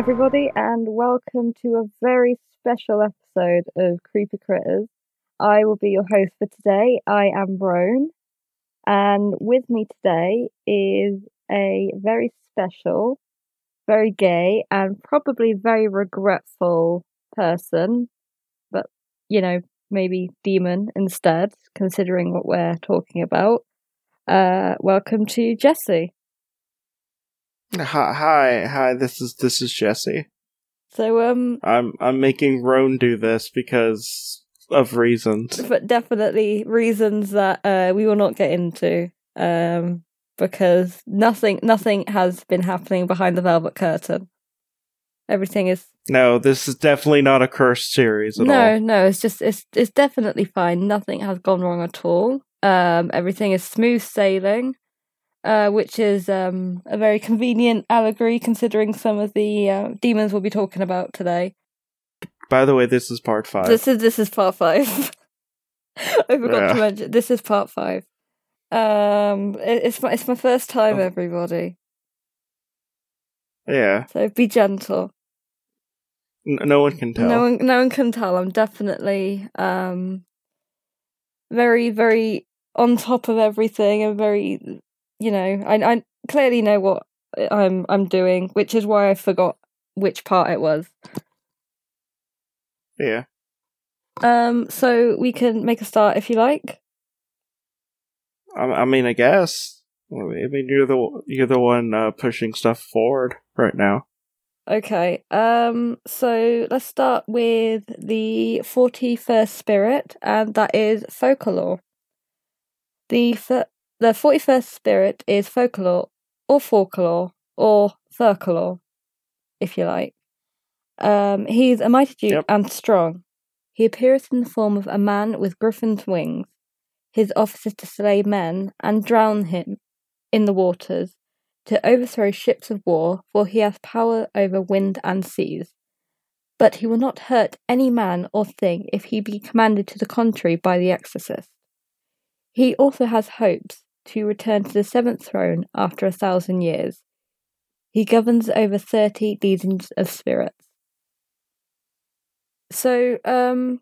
everybody, and welcome to a very special episode of Creepy Critters. I will be your host for today. I am Roan, and with me today is a very special, very gay, and probably very regretful person, but you know, maybe demon instead, considering what we're talking about. Uh, welcome to Jesse. Hi, hi, hi. This is this is Jesse. So, um, I'm I'm making Roan do this because of reasons. but definitely reasons that uh, we will not get into, um, because nothing nothing has been happening behind the velvet curtain. Everything is No, this is definitely not a cursed series at all. no, all. no. It's just it's it's definitely fine. Nothing has gone wrong at all. Um, everything is smooth sailing, uh, which is um a very convenient allegory considering some of the uh, demons we'll be talking about today. By the way, this is part five. This is this is part five. I forgot Yeah. to mention this is part five. Um, it, it's my it's my first time, Oh. everybody. yeah, So be gentle. N- no one can tell. No one no one can tell. I'm definitely um very very on top of everything and very you know I I clearly know what I'm I'm doing, which is why I forgot which part it was. Yeah, Um, so we can make a start if you like. I, I mean, I guess. I mean, you're the you're the one uh, pushing stuff forward right now. Okay. Um so let's start with the 41st spirit and that is Focalor. The the 41st spirit is Focalor or Focalor or Focalor if you like. Um he's a mighty duke Yep. and strong. He appears in the form of a man with griffin's wings. His office is to slay men and drown him in the waters to overthrow ships of war, for he has power over wind and seas. But he will not hurt any man or thing if he be commanded to the contrary by the exorcist. He also has hopes to return to the seventh throne after a thousand years. He governs over thirty legions of spirits. So, um,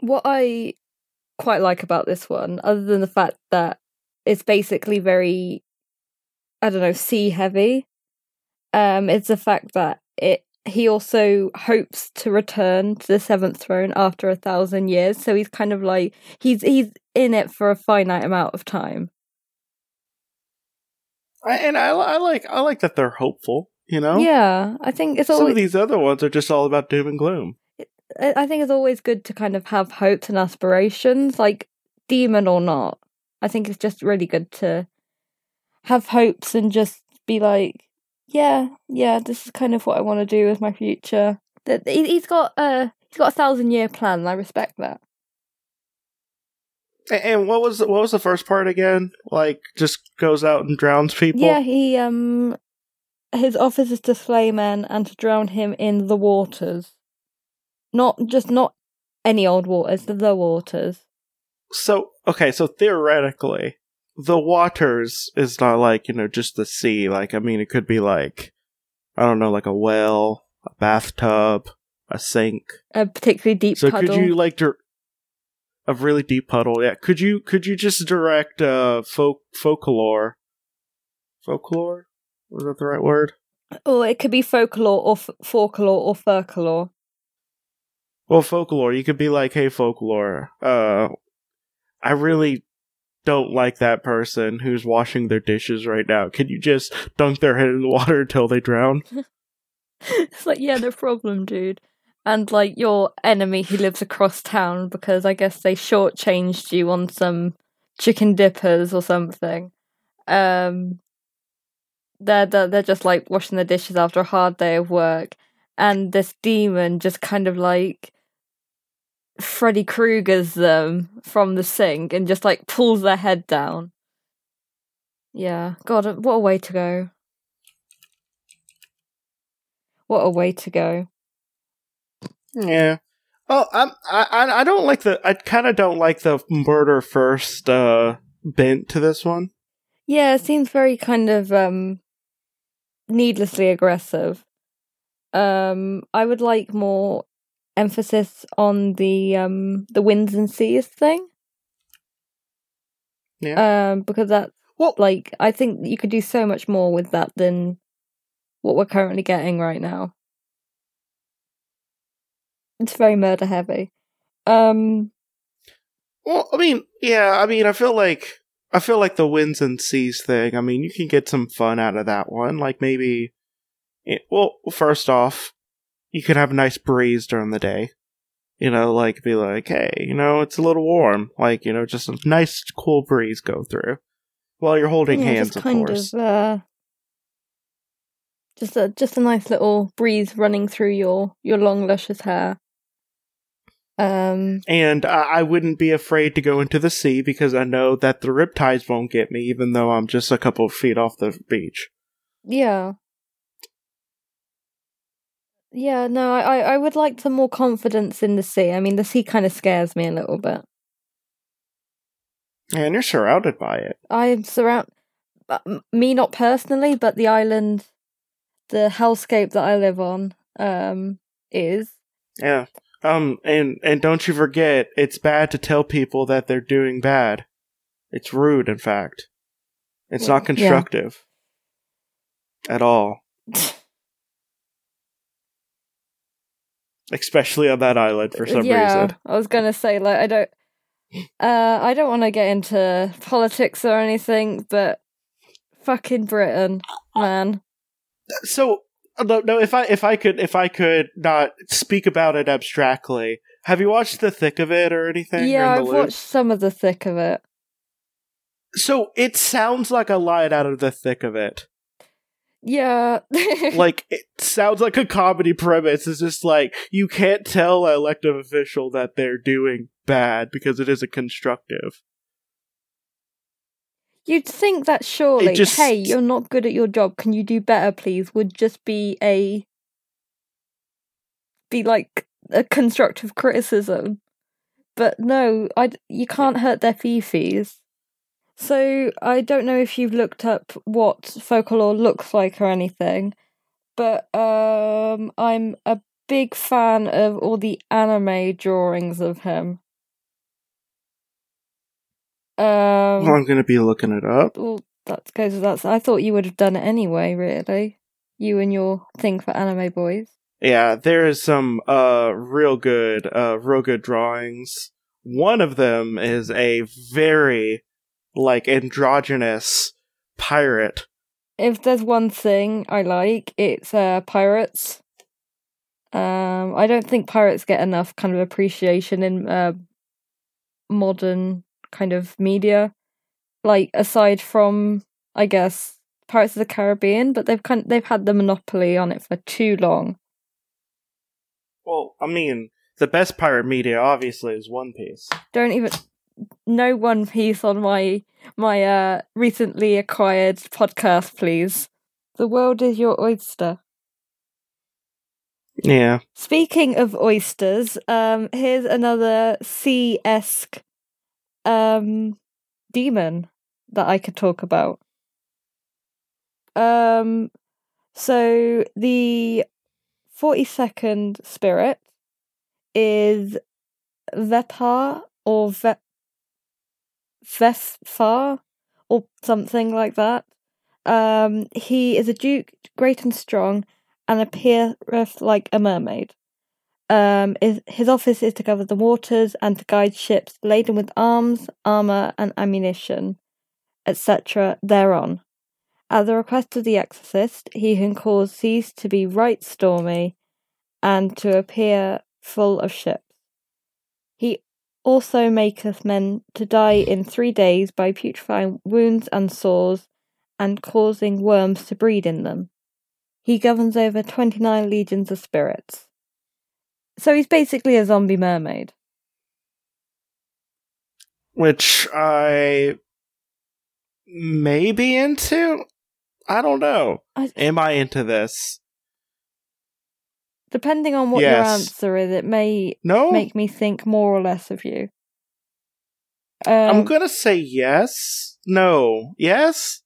what I quite like about this one, other than the fact that it's basically very I don't know, sea heavy. Um, it's the fact that it he also hopes to return to the seventh throne after a thousand years. So he's kind of like he's he's in it for a finite amount of time. I, and I, I like I like that they're hopeful. You know, Yeah, I think it's always, Some of these other ones are just all about doom and gloom. I I think it's always good to kind of have hopes and aspirations, like demon or not. I think it's just really good to have hopes and just be like, yeah, yeah, this is kind of what I want to do with my future. He's got a he's got a thousand year plan. And I respect that. And what was what was the first part again? Like, just goes out and drowns people. Yeah, he um, his office is to slay men and to drown him in the waters, not just not any old waters, the the waters. So okay, so theoretically, the waters is not like you know just the sea. Like, I mean, it could be like I don't know, like a well, a bathtub, a sink. A particularly deep So puddle. could you like dir- a really deep puddle? Yeah. Could you could you just direct uh folk Focalor? Focalor? Was that the right word? Oh, it could be Focalor or f- Focalor or Focalor. Well, Focalor. You could be like, hey, Focalor. Uh, I really don't like that person who's washing their dishes right now. Can you just dunk their head in the water until they drown? it's like, yeah, no problem, dude. And like your enemy who lives across town because I guess they shortchanged you on some chicken dippers or something. Um, they're they're, they're just like washing the dishes after a hard day of work, and this demon just kind of like Freddy Krueger's them from the sink and just like pulls their head down. Yeah, God, what a way to go! What a way to go! Yeah. Oh, I'm, I I I don't like the I kind of don't like the murder first uh bent to this one. Yeah, it seems very kind of um needlessly aggressive. Um, I would like more emphasis on the um the winds and seas thing. Yeah. Um, because that what like I think you could do so much more with that than what we're currently getting right now. It's very murder heavy. Um, well, I mean, yeah, I mean, I feel like I feel like the winds and seas thing. I mean, you can get some fun out of that one. Like maybe, it, well, first off, you could have a nice breeze during the day. You know, like be like, hey, you know, it's a little warm. Like, you know, just a nice cool breeze go through while you're holding yeah, hands, of course. of uh, just a just a nice little breeze running through your your long luscious hair. Um, And I, I wouldn't be afraid to go into the sea because I know that the riptides won't get me, even though I'm just a couple of feet off the beach. yeah. Yeah, no, I, I I would like some more confidence in the sea. I mean, the sea kind of scares me a little bit. And you're surrounded by it. I'm surround uh, me not personally, but the island, the hellscape that I live on, um, is. Yeah. Um. And and don't you forget, it's bad to tell people that they're doing bad. It's rude, in fact. It's Well, not constructive at all, especially on that island for some yeah, reason. I was gonna say like I don't. Uh, I don't want to get into politics or anything, but fucking Britain, man. So uh, no, no. If I if I could if I could not speak about it abstractly, have you watched the thick of it or anything? yeah, Or I've loop? watched some of the thick of it. So it sounds like a line out of the thick of it. Yeah, like it sounds like a comedy premise. It's just like you can't tell an elected official that they're doing bad because it isn't constructive. You'd think that surely, just- hey, you're not good at your job. Can you do better, please? Would just be a be like a constructive criticism. But no, I you can't hurt their fifis. So I don't know if you've looked up what Focalor looks like or anything, but um, I'm a big fan of all the anime drawings of him. Um, well, I'm gonna be looking it up. well, that goes with that. I thought you would have done it anyway, really. You and your thing for anime boys. Yeah, there is some uh real good uh real good drawings. One of them is a very like androgynous pirate. If there's one thing I like, it's uh pirates. Um, I don't think pirates get enough kind of appreciation in uh, modern kind of media. Like aside from, I guess, Pirates of the Caribbean, but they've kind they've had the monopoly on it for too long. Well, I mean, the best pirate media obviously is One Piece. don't even no one piece on my my uh recently acquired podcast please. The world is your oyster. Yeah. speaking of oysters um here's another sea-esque um demon that i could talk about. Um so the 42nd spirit is Vepar or Ve- Vesfar or something like that. Um, he is a duke, great and strong, and appeareth like a mermaid. Um, is, his office is to cover the waters and to guide ships laden with arms, armor, and ammunition, etc. thereon. At the request of the exorcist, he can cause seas to be right stormy and to appear full of ships. Also maketh men to die in three days by putrefying wounds and sores and causing worms to breed in them. He governs over 29 legions of spirits. So he's basically a zombie mermaid. Which I may be into? I don't know. I, Am I into this? Depending on what your answer is, it may No? make me think more or less of you. Um, I'm gonna say yes. No. Yes?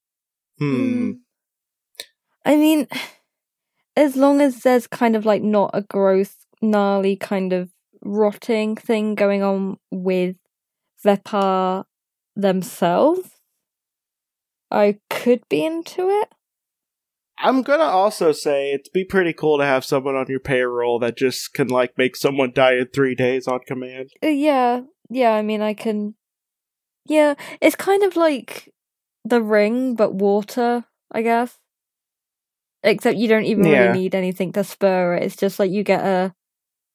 Hmm. Mm. I mean, as long as there's kind of like not a gross, gnarly kind of rotting thing going on with Vepar themselves, I could be into it. I'm gonna also say it'd be pretty cool to have someone on your payroll that just can like make someone die in three days on command. Uh, yeah, yeah. I mean, I can. Yeah, it's kind of like the ring, but water, I guess. Except you don't even Yeah. really need anything to spur it. It's just like you get a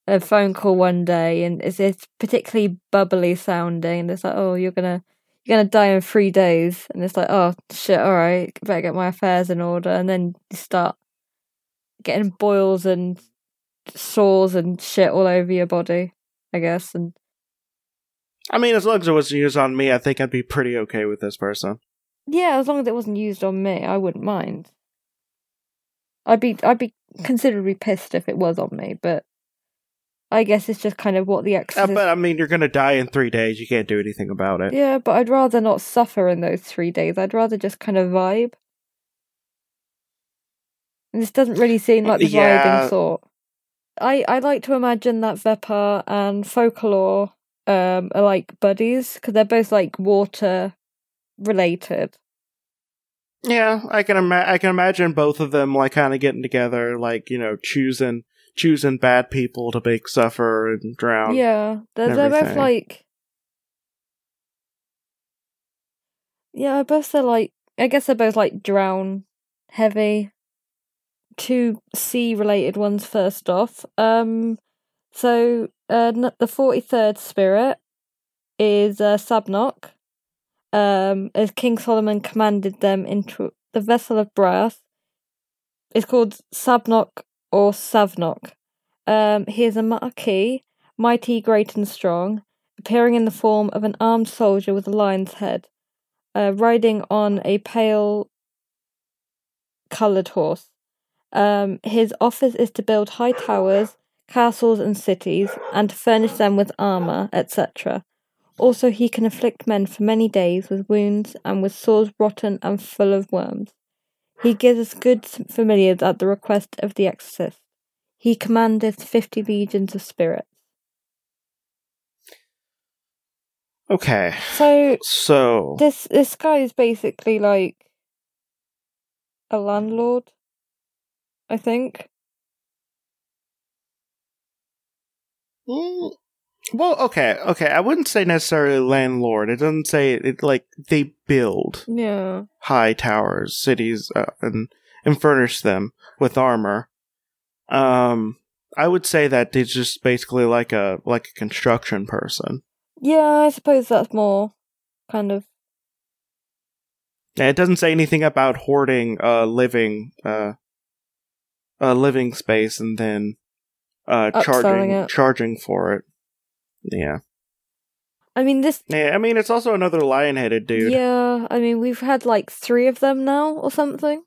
a phone call one day, and it's it's particularly bubbly sounding, and it's like, oh, you're gonna you're gonna die in three days, and it's like, oh shit, all right, better get my affairs in order, and then you start getting boils and sores and shit all over your body, I guess, and I mean, as long as it wasn't used on me, I think I'd be pretty okay with this person. Yeah, as long as it wasn't used on me, I wouldn't mind. I'd be I'd be considerably pissed if it was on me, but I guess it's just kind of what the Uh, but I mean, you're gonna die in three days. You can't do anything about it. yeah, but I'd rather not suffer in those three days. I'd rather just kind of vibe. And this doesn't really seem like the Yeah. vibing sort. I I like to imagine that Vepar and Focalor um are like buddies because they're both like water related. Yeah, I can ima- I can imagine both of them like kind of getting together, like you know, choosing choosing bad people to make suffer and drown. Yeah, they're, they're both like. Yeah, I both they're like. I guess they're both like drown heavy. Two sea related ones first off. Um, so uh, the forty third spirit is uh, Sabnok. Um, as King Solomon commanded them into the vessel of brass. It's called Sabnok or Savnok. Um, he is a marquis, mighty, great, and strong, appearing in the form of an armed soldier with a lion's head, uh, riding on a pale coloured horse. Um, his office is to build high towers, castles, and cities, and to furnish them with armour, etc. Also, he can afflict men for many days with wounds and with sores rotten and full of worms. He gives us good familiars at the request of the exorcist. He commandeth fifty legions of spirits. Okay, So so this this guy is basically like a landlord, I think. Mm, well, okay, okay. I wouldn't say necessarily landlord. It doesn't say it like they build Yeah. high towers, cities, uh, and and furnish them with armor. Um, I would say that it's just basically like a like a construction person. Yeah, I suppose that's more kind of it doesn't say anything about hoarding uh living uh a living space and then uh Upselling charging it. charging for it. Yeah. I mean this Yeah, I mean it's also another lion-headed dude. Yeah, I mean we've had like three of them now or something.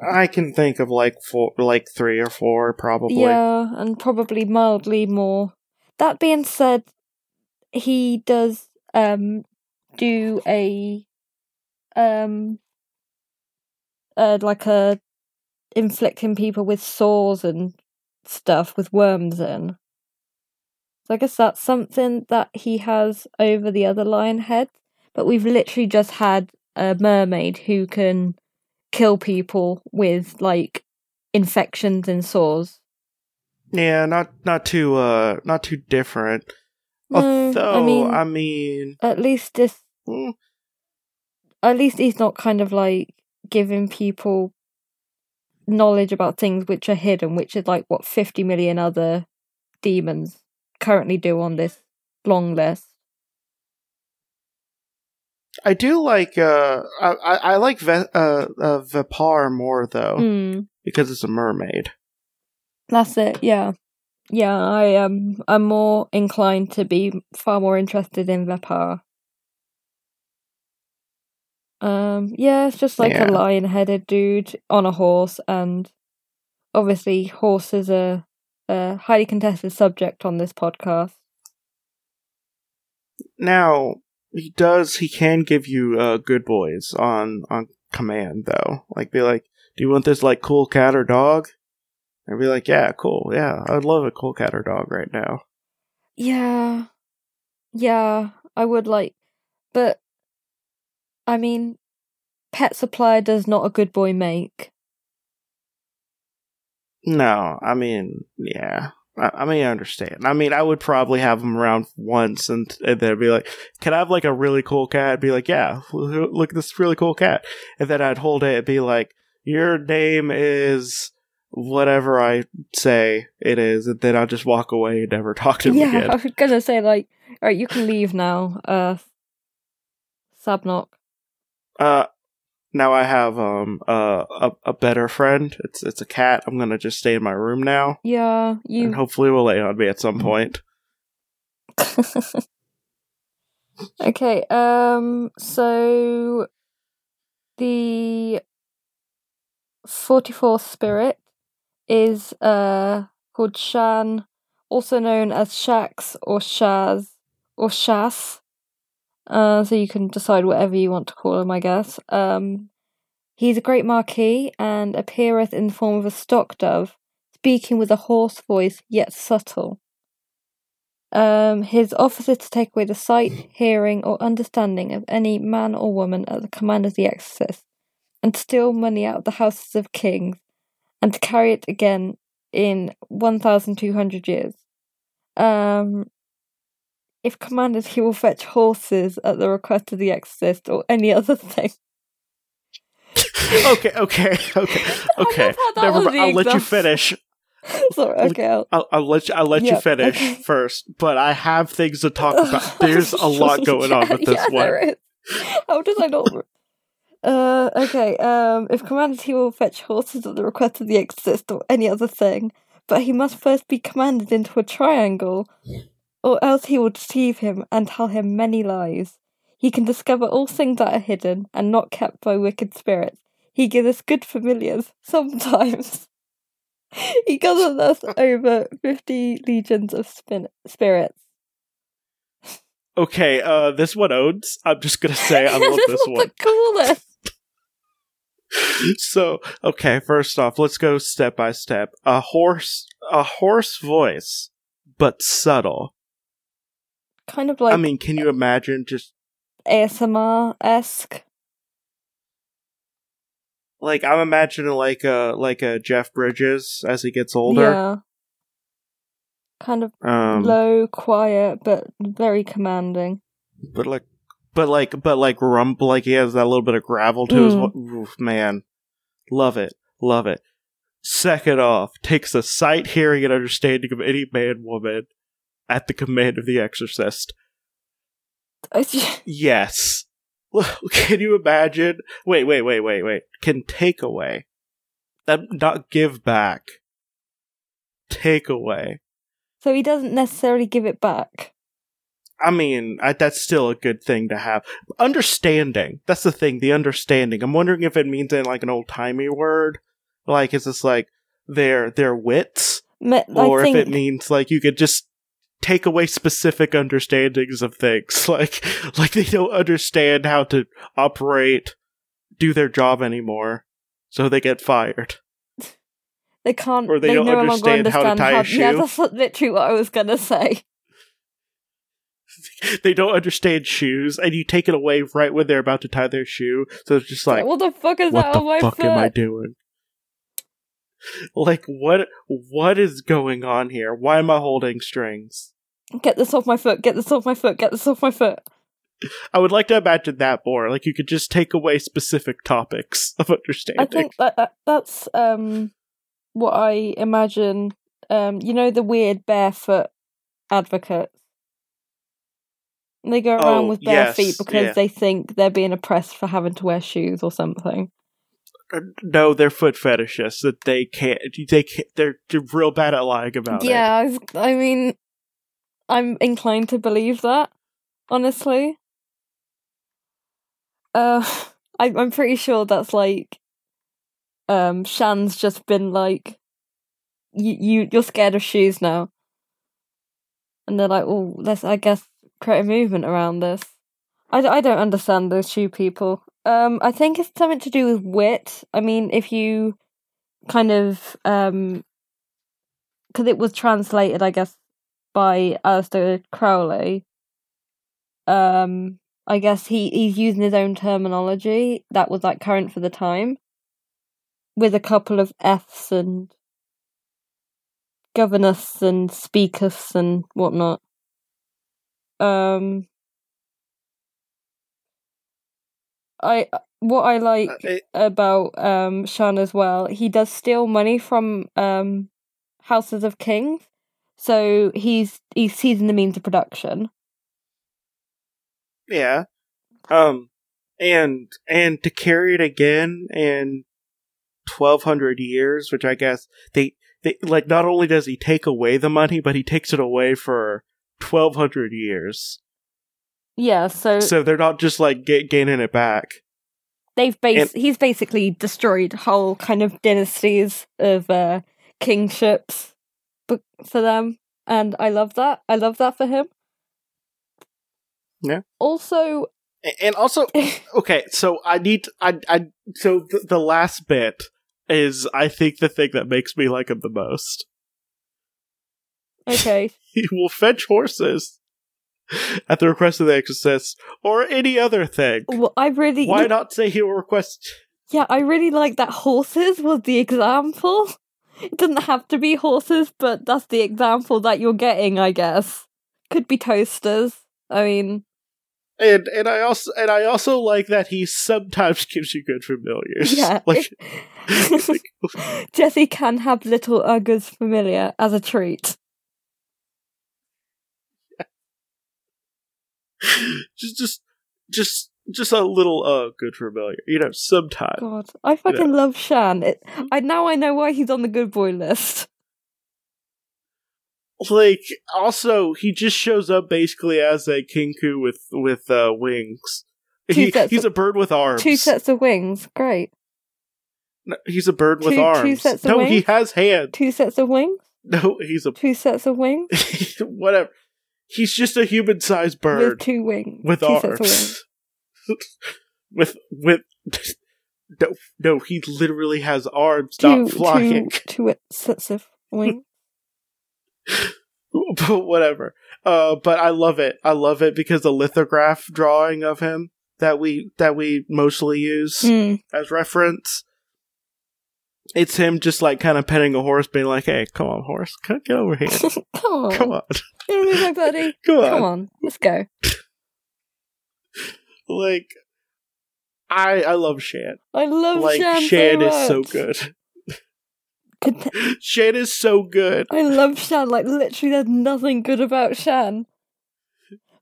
I can think of like four like 3 or 4 probably. Yeah, and probably mildly more. That being said, he does um do a um uh like a inflicting people with sores and stuff with worms in. So I guess that's something that he has over the other lion head. But we've literally just had a mermaid who can kill people with like infections and sores. Yeah, not not too uh not too different. No, Although I mean, I mean at least this, mm, at least he's not kind of like giving people knowledge about things which are hidden, which is like what fifty million other demons currently do on this long list. I do like uh I I, like Ve- uh, uh Vipar more though Hmm, because it's a mermaid. that's it. Yeah, yeah. I am. I'm more inclined to be far more interested in Vepar. Um, yeah, it's just like Yeah. a lion-headed dude on a horse, and obviously, horses are a highly contested subject on this podcast. Now he does he can give you uh good boys on on command though. Like be like do you want this like cool cat or dog? I'd be like, yeah, cool, yeah, I'd love a cool cat or dog right now. Yeah. Yeah, I would like but I mean pet supply does not a good boy make. No, I mean, yeah. I, I mean, I understand. I mean, I would probably have them around once, and, and then be like, "Can I have like a really cool cat?" I'd be like, "Yeah, look at this really cool cat," and then I'd hold it and be like, "Your name is whatever I say it is," and then I'll just walk away and never talk to him yeah, again. I was gonna say like, all right, you can leave now. Uh, Sabnock. Uh, now I have um uh, a a better friend. It's it's a cat. I'm gonna just stay in my room now, Yeah, you. and hopefully will lay on me at some point. okay. Um. So the forty-fourth spirit is uh called Shan, also known as Shax or Shaz or Shas. Uh, so you can decide whatever you want to call him, I guess. Um, he's a great marquis and appeareth in the form of a stock dove, speaking with a hoarse voice yet subtle. Um, his office is to take away the sight, hearing, or understanding of any man or woman at the command of the exorcist, and steal money out of the houses of kings, and to carry it again in 1,200 years. Um, if commanded, he will fetch horses at the request of the exorcist or any other thing. okay, okay, okay, okay. love how that Never mind. I'll let you finish. Sorry, okay. I'll- I'll, I'll let you. I'll let you finish okay. first. But I have things to talk about. There's a lot going on with this yeah, one. How did I not? Uh, okay. Um, if commanded, he will fetch horses at the request of the exorcist or any other thing, but he must first be commanded into a triangle, or else he will deceive him and tell him many lies. He can discover all things that are hidden and not kept by wicked spirits. He gives us good familiars sometimes. he gathers us over fifty legions of spin- spirits. Okay, uh, this one owns. I'm just gonna say I love this one. the coolest. So, okay, first off, let's go step by step. A horse, a hoarse voice, but subtle. Kind of like I mean, can you imagine just ASMR esque. like I'm imagining like a like a Jeff Bridges as he gets older. Yeah. Kind of Um, low, quiet, but very commanding. but like but like but like rump, like he has that little bit of gravel to his Mm. vo- Oof, man love it love it second off takes the sight hearing and understanding of any man woman at the command of the exorcist yes can you imagine wait wait wait wait wait can take away not give back take away so he doesn't necessarily give it back. I mean, I, that's still a good thing to have. Understanding. That's the thing, the understanding. I'm wondering if it means in like an old timey word. Like, is this like their their wits? Me- Or if it means like you could just take away specific understandings of things. Like like they don't understand how to operate, do their job anymore. So they get fired. they can't. or they they don't no understand how to tie a Yeah, that's literally what I was gonna say. they don't understand shoes, and you take it away right when they're about to tie their shoe. So it's just like what the fuck is what that the on my fuck foot? am I doing? Like what what is going on here? Why am I holding strings? Get this off my foot. Get this off my foot. Get this off my foot. I would like to imagine that more. Like you could just take away specific topics of understanding. I think that, that that's um what I imagine. Um, you know the weird barefoot advocates. They go around Oh, with bare yes, feet because yeah. they think they're being oppressed for having to wear shoes or something. Uh, no, they're foot fetishists. That they can't. They can't. They're, they're real bad at lying about it. yeah, I've, I mean, I'm inclined to believe that. Honestly, uh, I, I'm pretty sure that's like, um, Shan's just been like, you, you, you're scared of shoes now, and they're like, oh, let's, I guess, create a movement around this. I, I don't understand those shoe people. Um, I think it's something to do with wit. I mean, if you kind of um, because it was translated, I guess, by Aleister Crowley. Um, I guess he he's using his own terminology that was like current for the time, with a couple of Fs and governess and speakers and whatnot. Um, I what I like Uh, it- about um Shan as well, he does steal money from um houses of kings, so he's he's seizing the means of production. Yeah. Um and and to carry it again in 1200 years, which I guess they they like not only does he take away the money, but he takes it away for 1200 years. Yeah, so, So they're not just like ga- gaining it back. they've bas- he's basically destroyed whole kind of dynasties of uh kingships for them, and I love that. I love that for him. Yeah. Also, And also okay, so I need I I so the, the last bit is I think the thing that makes me like him the most. okay, He will fetch horses at the request of the exorcist or any other thing. well, I really Why not say he will request? Yeah, I really like that horses was the example. It doesn't have to be horses, but that's the example that you're getting, I guess. Could be toasters. I mean, And and I also and I also like that he sometimes gives you good familiars. yeah. like Jesse can have little Uggers familiar as a treat. just just just just a little uh good for familiar. You know, sometimes. God, I fucking love Shan. It, I now I know why he's on the good boy list. Like also he just shows up basically as a kinku with with uh wings. He, he's of- a bird with arms. Two sets of wings, great. No, he's a bird with Two- two sets of no, he has hands. Two sets of wings. No, he's a Two sets of wings whatever. He's just a human-sized bird with two wings. with, two arms. With with no, no, he literally has arms, Two, not flying. two sets of wings. but whatever. Uh, but I love it. I love it because the lithograph drawing of him that we that we mostly use Hmm. as reference. It's him just like kind of petting a horse, being like, "Hey, come on, horse, come get over here, Come on. come on, You wanna be my buddy? come on." Come on. Let's go. Like, I I love Shan. I love Like Shan, Shan so is so good. Shan is so good. I love Shan. Like, literally, there's nothing good about Shan.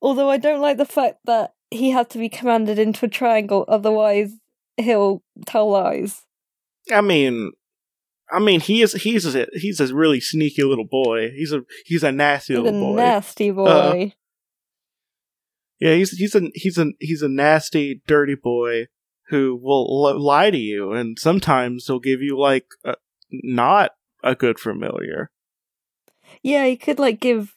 Although I don't like the fact that he had to be commanded into a triangle, otherwise, he'll tell lies. I mean, I mean, he is he's a he's a really sneaky little boy. He's a he's a nasty He's a boy. nasty boy. Uh, Yeah, he's he's a he's a he's a nasty, dirty boy who will li- lie to you, and sometimes he'll give you like a, not a good familiar. yeah, he could, like, give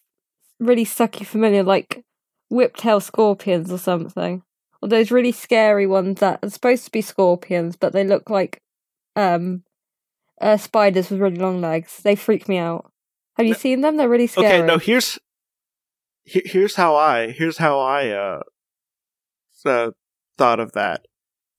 really sucky familiar, like whiptail scorpions or something. Or those really scary ones that are supposed to be scorpions, but they look like um uh, spiders with really long legs. They freak me out. Have you No- seen them? They're really scary. Okay, no, here's he- here's how I here's how I uh, uh thought of that.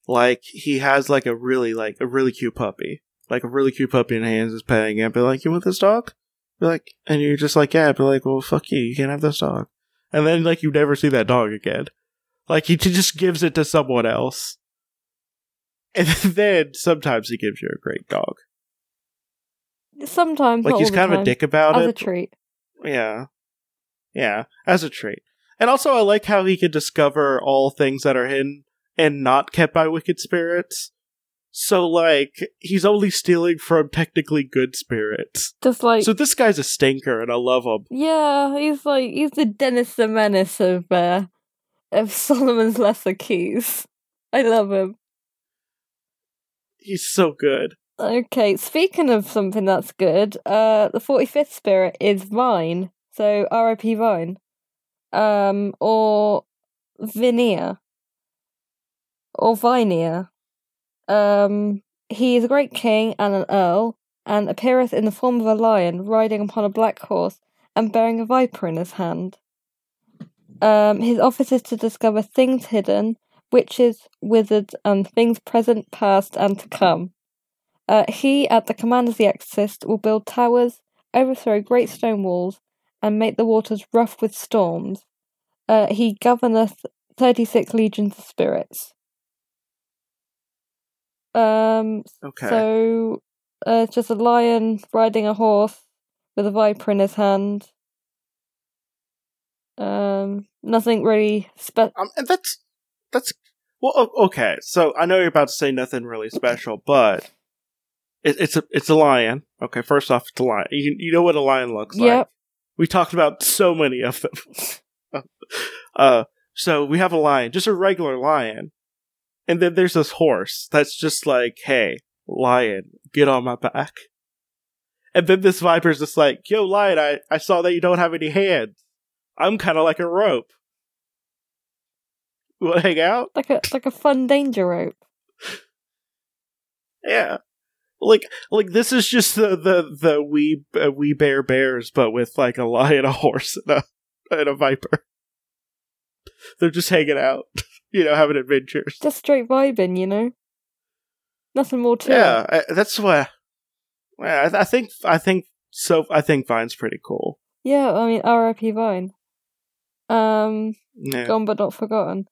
Like he has like a really like a really cute puppy, like a really cute puppy in hands is petting it. Be like, you want this dog? Be like, and you're just like, yeah. Be like, well, fuck you, you can't have this dog. And then like you never see that dog again. Like he just gives it to someone else. And then sometimes he gives you a great dog. Sometimes, Like he's kind of a dick about as it. a treat. Yeah. Yeah, as a trait. And also, I like how he can discover all things that are hidden and not kept by wicked spirits. So, like, he's only stealing from technically good spirits. Just like So, this guy's a stinker, and I love him. yeah, he's like he's the Dennis the Menace of uh, of Solomon's Lesser Keys. I love him. He's so good. Okay, speaking of something that's good, uh, the forty fifth spirit is Vine. So R.I.P. Vine, um, or Veneer, or Vinier. Um, he is a great king and an earl, and appeareth in the form of a lion riding upon a black horse and bearing a viper in his hand. Um, his office is to discover things hidden, witches, wizards, and things present, past, and to come. Uh, he, at the command of the Exorcist, will build towers, overthrow great stone walls, and make the waters rough with storms. Uh, he governeth 36 legions of spirits. Um, Okay. so uh, it's just a lion riding a horse with a viper in his hand. Um, nothing really special. Um, and that's that's well, okay. So I know you're about to say nothing really special, but it, it's a it's a lion. Okay, first off, it's a lion. You you know what a lion looks like. We talked about so many of them. uh, so we have a lion, just a regular lion, and then there's this horse that's just like, "Hey, lion, get on my back." And then this viper's just like, "Yo, lion, I I saw that you don't have any hands. I'm kind of like a rope. You want to hang out?" like a like a fun danger rope. Yeah. Like like this is just the the the wee uh, We Bare Bears, but with like a lion, a horse, and a and a viper. They're just hanging out, you know, having adventures. Just straight vibing, you know. Nothing more to. Yeah, I, that's why. I, I think I think so. I think Vine's pretty cool. Yeah, I mean R.I.P. Vine. Um, Yeah. gone but not forgotten.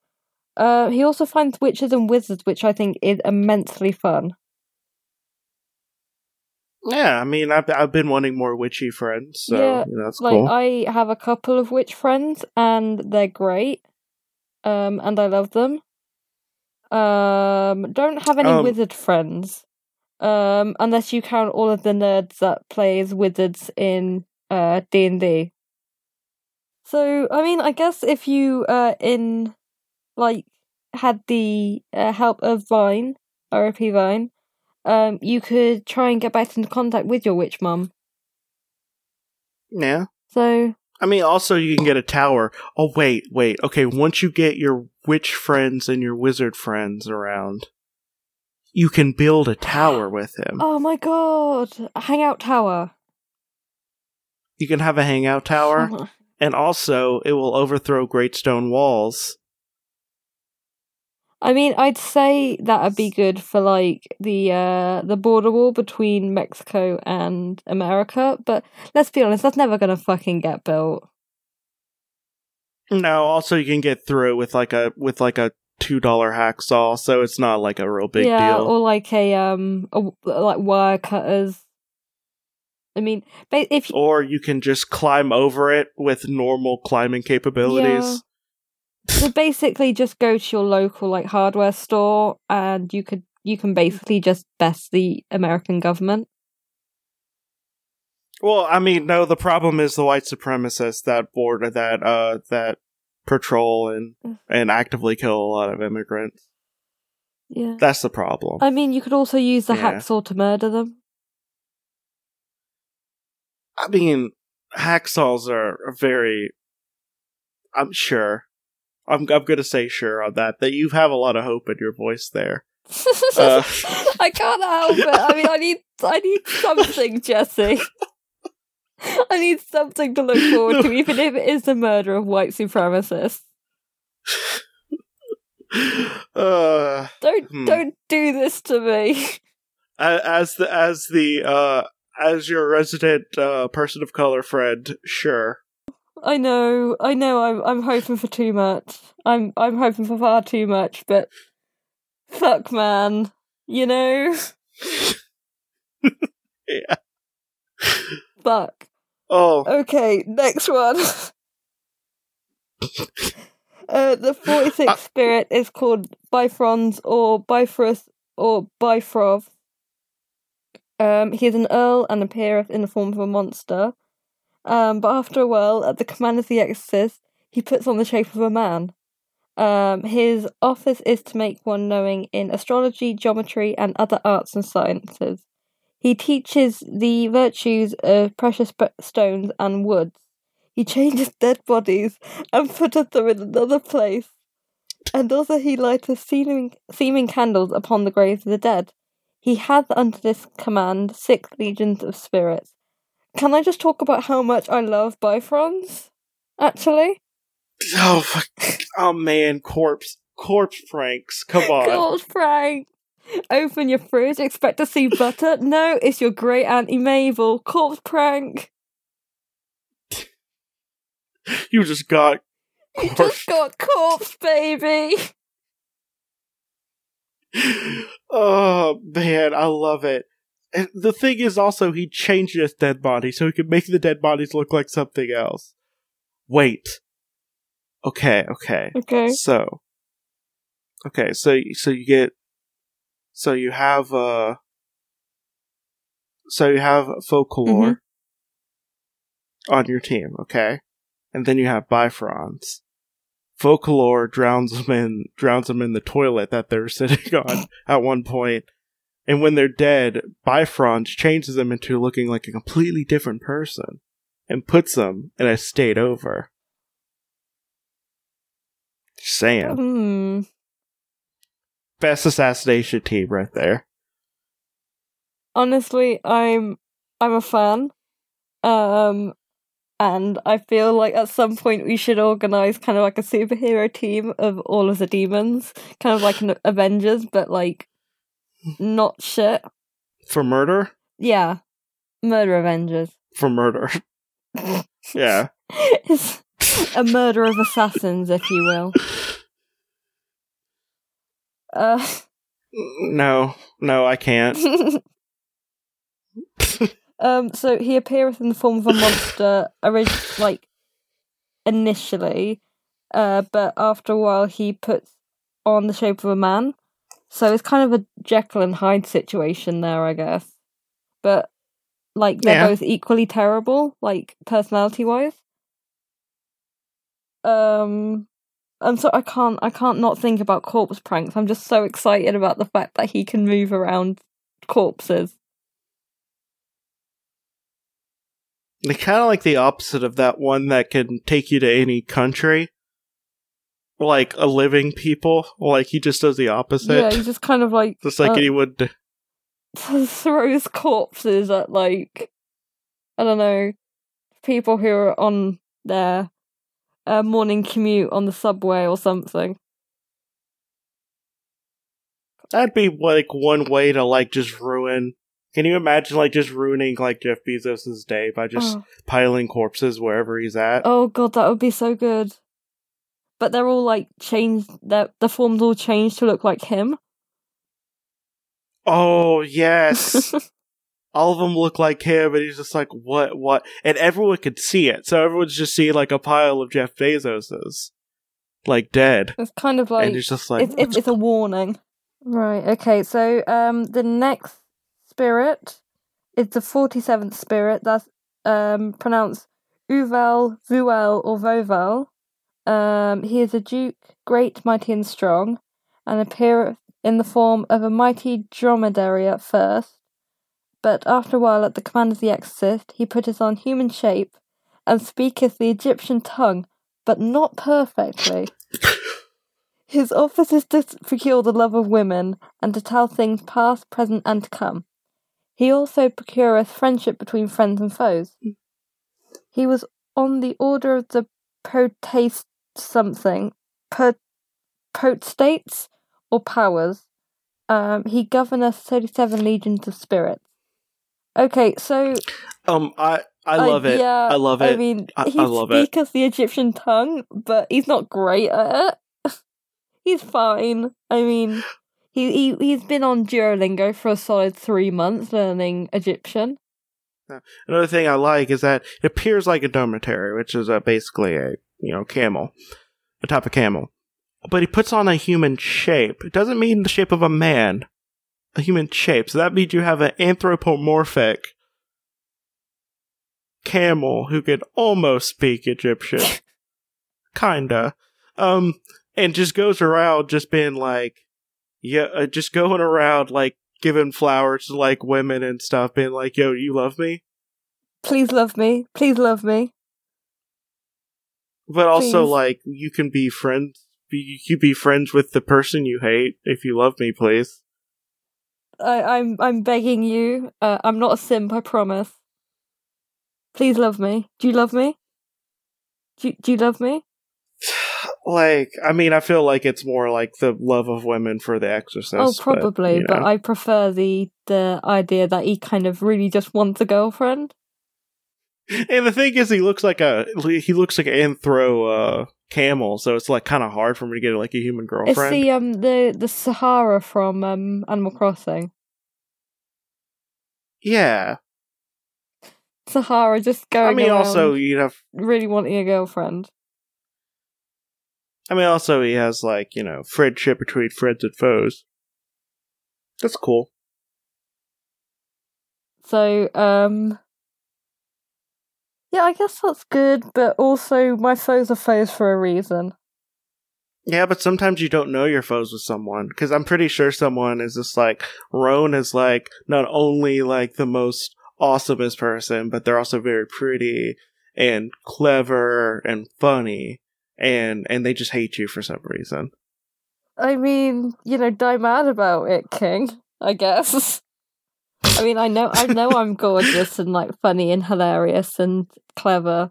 Uh, he also finds witches and wizards, which I think is immensely fun. Yeah, I mean, I've I've been wanting more witchy friends, so Yeah, you know, that's Like cool. I have a couple of witch friends, and they're great. Um, and I love them. Um, don't have any Um, wizard friends. Um, unless you count all of the nerds that plays wizards in uh D and D. So I mean, I guess if you uh in like had the uh, help of Vine, RP Vine, um, you could try and get back into contact with your witch mum. yeah, So I mean, also you can get a tower. Oh wait, wait. Okay, once you get your witch friends and your wizard friends around, you can build a tower with him. Oh my god! A hangout tower. You can have a hangout tower, and also it will overthrow great stone walls. I mean, I'd say that'd be good for like the uh the border wall between Mexico and America, but let's be honest, that's never gonna fucking get built. No, also you can get through it with like a with like a two dollar hacksaw, so it's not like a real big yeah, deal. or like a um a, like wire cutters. I mean, if or you can just climb over it with normal climbing capabilities. So basically just go to your local like hardware store and you could you can basically just best the American government. Well, I mean, no. The problem is the white supremacists that border that uh that patrol and Mm. and actively kill a lot of immigrants. Yeah. That's the problem. I mean, you could also use the Yeah. hacksaw to murder them. I mean, hacksaws are are very. I'm sure. I'm I'm gonna say sure on that. That you have a lot of hope in your voice there. Uh. I can't help it. I mean, I need, I need something, Jesse. I need something to look forward to, even if it is the murder of white supremacists. uh, Don't, Hmm. don't do this to me. as the as the uh as your resident uh person of color friend, sure. I know, I know. I'm, I'm hoping for too much. I'm, I'm hoping for far too much. But fuck, man. You know, Yeah. fuck. Oh, Okay, next one. uh, the 46th Uh, spirit is called Bifrons or Bifrost or Bifroth. Um, he is an earl and appeareth in the form of a monster. Um, but after a while, at the command of the exorcist, he puts on the shape of a man. Um, his office is to make one knowing in astrology, geometry, and other arts and sciences. He teaches the virtues of precious stones and woods. He changes dead bodies and putteth them in another place. And also he lighteth seeming, seeming candles upon the graves of the dead. He hath under this command six legions of spirits. Can I just talk about how much I love Bifrons? Actually? Oh, fuck. oh man, corpse, corpse pranks. Come on. God, Frank! Open your fridge, expect to see butter? No, it's your great auntie Mabel. Corpse prank! You just got You corpse. just got corpse, baby! oh man, I love it. And the thing is also he changed his dead body so he could make the dead bodies look like something else. Wait. Okay, okay. Okay. So Okay, so so you get so you have uh so you have Focalor on your team, okay? And then you have Bifrons. Focalor drowns them in drowns them in the toilet that they're sitting on at one point. And when they're dead, Bifrons changes them into looking like a completely different person and puts them in a state over. Just saying. Hmm. Best assassination team right there. honestly i'm i'm a fan um and i feel like at some point we should organize kind of like a superhero team of all of the demons kind of like an avengers but like not shit For murder? yeah murder avengers For murder. yeah. it's a murder of assassins if you will uh No, no, I can't. um, so he appeareth in the form of a monster, orig- like initially, uh, but after a while he puts on the shape of a man. So it's kind of a Jekyll and Hyde situation there, I guess. But like they're Yeah. both equally terrible, like personality wise. Um, I'm so I can't I can't not think about corpse pranks. I'm just so excited about the fact that he can move around corpses. They're kind of like the opposite of that one that can take you to any country. Like a living people. Like he just does the opposite. Yeah, he just kind of like just like uh, he would. throws corpses at like I don't know people who are on their uh, morning commute on the subway or something. That'd be like one way to like just ruin. Can you imagine like just ruining like Jeff Bezos's day by just oh. piling corpses wherever he's at? oh god, that would be so good. But they're all like changed. Their the forms all changed to look like him. Oh yes. all of them look like him, and he's just like, what, what? And everyone could see it, so everyone's just seeing like a pile of Jeff Bezos's, like dead, it's kind of like and he's just like, it's, it's it's a warning. Right. Okay. So um, the next spirit is the forty seventh spirit. That's um pronounced Uvel, Vuel, or Voval. Um, he is a duke, great, mighty, and strong, and appeareth in the form of a mighty dromedary at first. But after a while, at the command of the exorcist, he putteth on human shape, and speaketh the Egyptian tongue, but not perfectly. His office is to procure the love of women, and to tell things past, present, and to come. He also procureth friendship between friends and foes. He was on the order of the protest something, per, potestates or powers. Um, he governeth thirty-seven legions of spirits. Okay, so um, I, I love it, Yeah, I love it. I mean, I- he I love it. speaks the Egyptian tongue, but he's not great at it. he's fine. I mean, he he he's been on Duolingo for a solid three months learning Egyptian. Another thing I like is that it appears like a dormitory, which is uh, basically a you know camel, a type of camel, but he puts on a human shape. It doesn't mean the shape of a man, a human shape. So that means you have an anthropomorphic camel who could almost speak Egyptian, kinda, um, and just goes around just being like, yeah, uh, just going around like giving flowers to like women and stuff, being like, "Yo, you love me." Please love me. Please love me. But also, Please. like, you can be friends Be, you be friends with the person you hate if you love me, please. I, I'm I'm begging you. Uh, I'm not a simp. I promise. Please love me. Do you love me? Do you, do you love me? Like, I mean, I feel like it's more like the love of women for the Exorcist. oh, probably. But, But, you know. I prefer the the idea that he kind of really just wants a girlfriend. And the thing is, he looks like a he looks like an anthro uh, camel, so it's like kind of hard for me to get like a human It's girlfriend. the um the the Sahara from um Animal Crossing. yeah, Sahara just going. I mean, also you have. really wanting a girlfriend. I mean, also he has like you know friendship between friends and foes. That's cool. So um. Yeah, I guess that's good, but also my foes are foes for a reason. Yeah, but sometimes you don't know your foes with someone because I'm pretty sure someone is just like Roan is like not only like the most awesomest person, but they're also very pretty and clever and funny, and and they just hate you for some reason. I mean, you know, die mad about it, King. I guess. I mean, I know, I know, I'm gorgeous and like funny and hilarious and clever,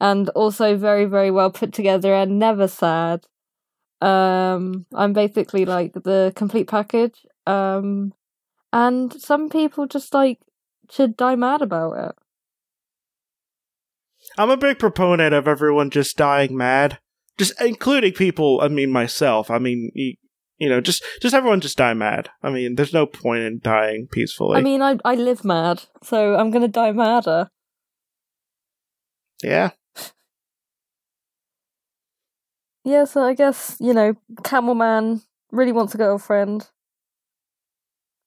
and also very, very well put together and never sad. Um, I'm basically like the complete package. Um, and some people just like should die mad about it. I'm a big proponent of everyone just dying mad, just including people. I mean, myself. I mean, you, know, just just everyone just die mad. I mean, there's no point in dying peacefully. I mean, I I live mad, so I'm gonna die madder. yeah. Yeah, so I guess, you know, Camel Man really wants a girlfriend.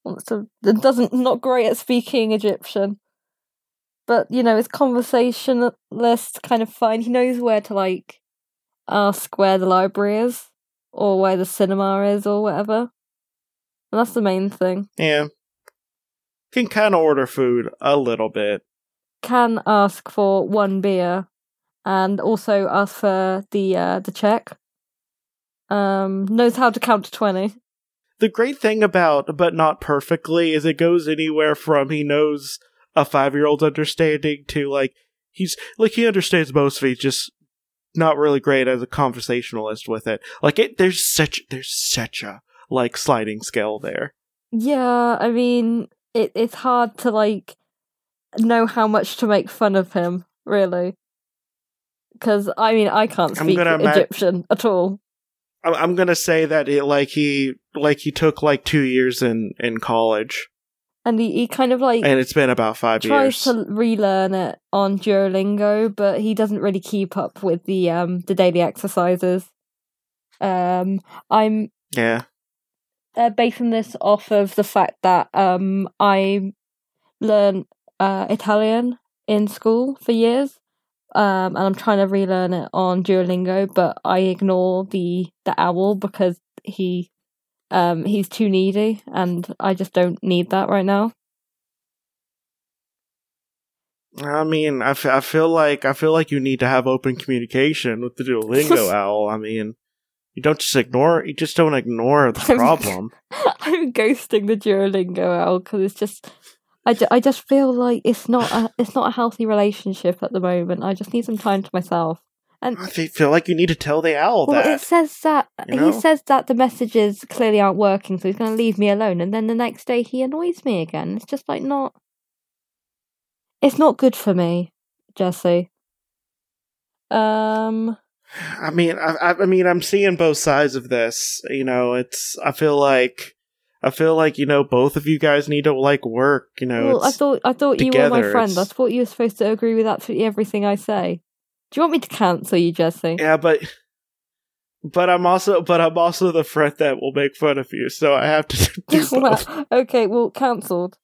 Wants to doesn't not great at speaking Egyptian. But, you know, is conversationalist kind of fine. He knows where to like ask where the library is or where the cinema is or whatever. And that's the main thing. Yeah. Can kind of order food a little bit. Can ask for one beer and also ask for the uh the check. Um knows how to count to twenty. The great thing about but not perfectly is it goes anywhere from he knows a 5-year-old's understanding to like he's like he understands most of it, just not really great as a conversationalist with it. Like it there's such there's such a like sliding scale there. Yeah, I mean, it it's hard to like know how much to make fun of him, really. Because I mean, I can't speak gonna ma- Egyptian at all. I'm, I'm gonna say that it like he like he took like two years in in college, And he, he kind of like and it's been about five tries years. to relearn it on Duolingo, but he doesn't really keep up with the um the daily exercises. Um, I'm yeah, uh, basing this off of the fact that um I learned uh, Italian in school for years, um, and I'm trying to relearn it on Duolingo, but I ignore the the owl because he um he's too needy, and I just don't need that right now. I mean, I, f- I feel like I feel like you need to have open communication with the Duolingo owl. I mean, you don't just ignore you just don't ignore the problem. I'm ghosting the Duolingo owl because it's just. I, ju- I just feel like it's not a it's not a healthy relationship at the moment. I just need some time to myself. And I feel like you need to tell the owl Well, that. it says that you know? he says that the messages clearly aren't working, so he's going to leave me alone. And then the next day he annoys me again. It's just like not. It's not good for me, Jesse. Um, I mean, I, I mean, I'm seeing both sides of this. You know, it's. I feel like, I feel like you know, both of you guys need to like work. You know, well, I thought I thought you were my together, friend. I thought you were supposed to agree with absolutely everything I say. Do you want me to cancel you, Jesse? yeah, but, but I'm also, but I'm also the friend that will make fun of you. So I have to do both. Well, okay, well, cancelled.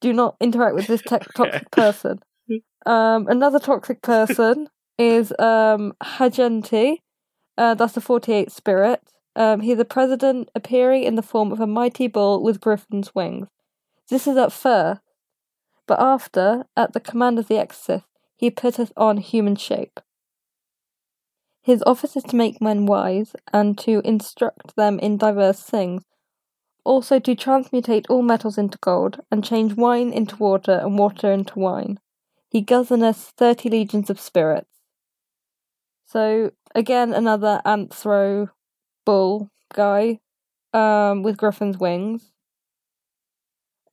Do not interact with this te- toxic person. Um, another toxic person is um Hagenti. Uh, that's the 48th spirit. Um, he's a president appearing in the form of a mighty bull with griffin's wings. This is at first, but after, at the command of the exorcist, he putteth on human shape. His office is to make men wise and to instruct them in diverse things, also to transmutate all metals into gold and change wine into water and water into wine. He governeth thirty legions of spirits. So again, another anthro bull guy um, with griffin's wings.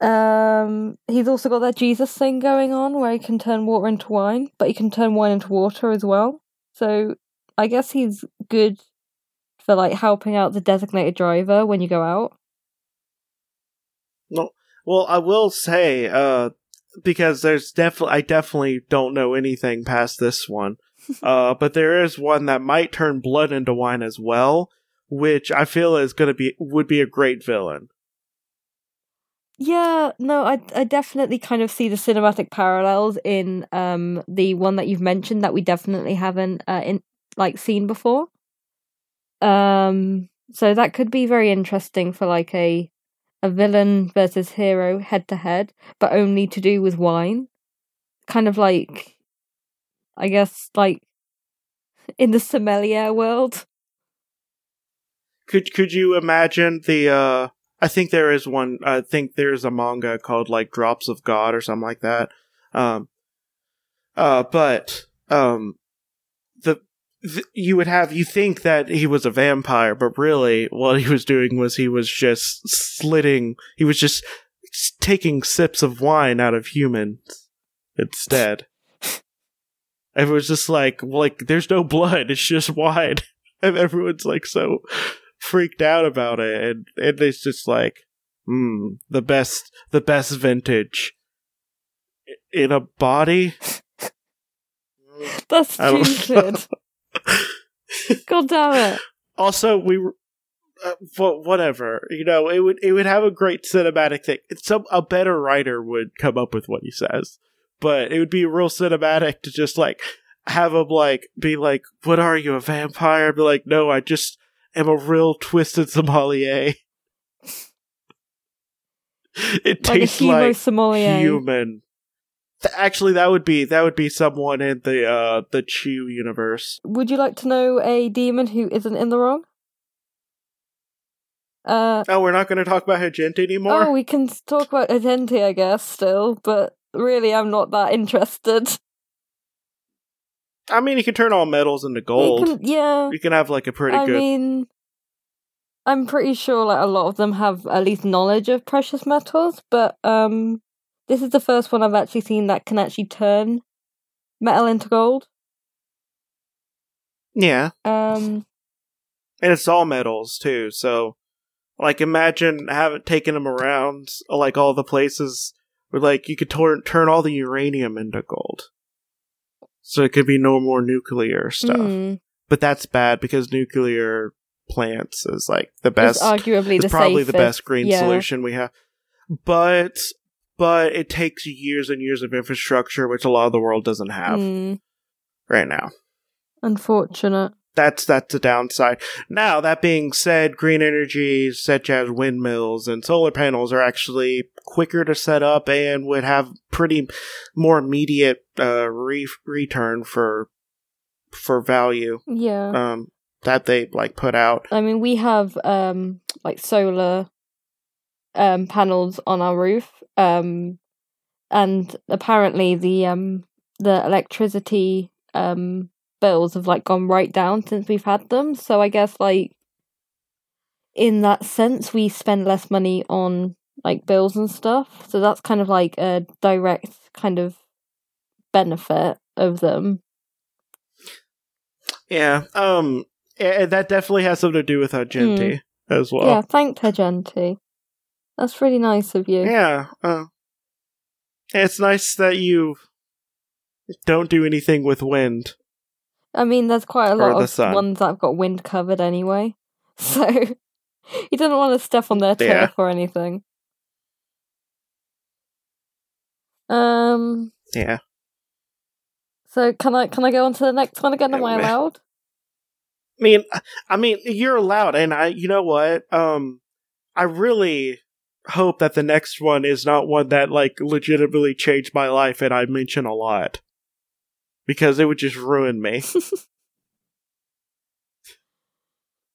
Um, he's also got that Jesus thing going on where he can turn water into wine, but he can turn wine into water as well. So I guess he's good for like helping out the designated driver when you go out. No, well, I will say, uh, because there's definitely, I definitely don't know anything past this one. uh, but there is one that might turn blood into wine as well, which I feel is going to be would be a great villain. Yeah, no, I I definitely kind of see the cinematic parallels in um the one that you've mentioned that we definitely haven't uh, in like seen before. Um, so that could be very interesting for like a a villain versus hero head to head, but only to do with wine. Kind of like, I guess, like in the sommelier world. Could could you imagine the uh I think there is one I think there's a manga called like Drops of God or something like that. Um uh but um the, the you would have you think that he was a vampire but really what he was doing was he was just slitting he was just taking sips of wine out of humans instead. And it was just like like there's no blood it's just wine and everyone's like so freaked out about it, and, and it's just like, hmm, the best, the best vintage in a body. That's stupid. God damn it! Also, we. Uh, whatever you know, it would it would have a great cinematic thing. It's some a better writer would come up with what he says, but it would be real cinematic to just like have him like be like, "What are you, a vampire?" Be like, "No, I just am a real twisted sommelier. it Like tastes like sommelier. human. Actually, that would be that would be someone in the uh the Chew universe. Would you like to know a demon who isn't in the wrong? Uh, Oh, we're not going to talk about Hagenti anymore. oh, we can talk about Identity, I guess, still, but really, I'm not that interested. I mean, you can turn all metals into You gold. can- yeah, You can have like a pretty good I good. mean, I'm pretty sure like a lot of them have at least knowledge of precious metals, but um, this is the first one I've actually seen that can actually turn metal into gold. yeah, Um, and it's all metals too. So, like, imagine having taken them around like all the places where like you could turn turn all the uranium into gold. So it could be no more nuclear stuff. hmm, But that's bad because nuclear plants is like the it's best. arguably It's the probably the best green yeah. solution we have. But but it takes years and years of infrastructure, which a lot of the world doesn't have Mm, right now. unfortunate. That's that's the downside. Now that being said, green energy such as windmills and solar panels are actually quicker to set up and would have pretty more immediate uh, re- return for for value Yeah. um, that they like put out. I mean, we have um like solar um panels on our roof, um, and apparently the um the electricity um bills have like gone right down since we've had them. So I guess like in that sense, we spend less money on like bills and stuff. So that's kind of like a direct kind of benefit of them. Yeah, um, that definitely has something to do with Hagenti as well. yeah, thanks, Hagenti. That's really nice of you. Yeah, uh, it's nice that you don't do anything with wind. I mean, there's quite a lot of sun. ones that have got wind covered anyway, so he doesn't want to step on their turf Yeah. or anything. Um. Yeah. So can I can I go on to the next one again? Am I allowed? I mean, I mean, you're allowed, and I, you know what? Um, I really hope that the next one is not one that like legitimately changed my life, and I mention a lot because it would just ruin me.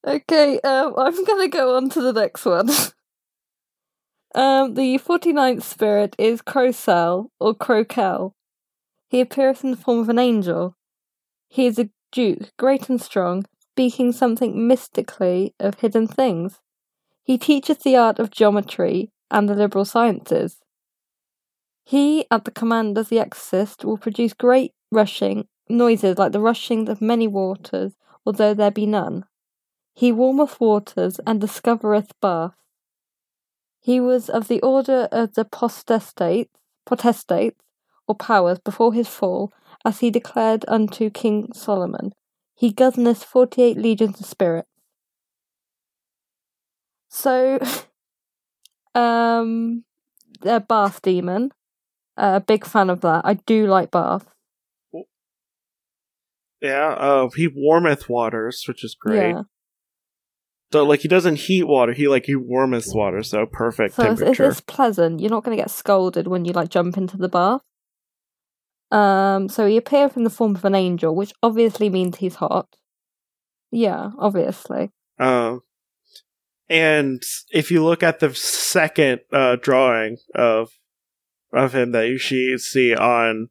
Okay, um, I'm gonna go on to the next one. um, the 49th spirit is Crocell, or Crokel. He appears in the form of an angel. He is a duke, great and strong, speaking something mystically of hidden things. He teaches the art of geometry and the liberal sciences. He, at the command of the exorcist, will produce great rushing noises like the rushing of many waters, although there be none. He warmeth waters and discovereth baths. He was of the order of the potestates, potestates, or powers before his fall, as he declared unto King Solomon. He governeth forty-eight legions of spirits. So, um, a bath demon. A uh, big fan of that. I do like baths. Yeah, uh, he warmeth waters, which is great. Yeah. So, like, he doesn't heat water, he, like, he warmeth water, so perfect So temperature. it's pleasant, you're not going to get scolded when you like jump into the bath. Um, so he appears in the form of an angel, which obviously means he's hot. Yeah, obviously. Um, and if you look at the second uh, drawing of of him that you see see on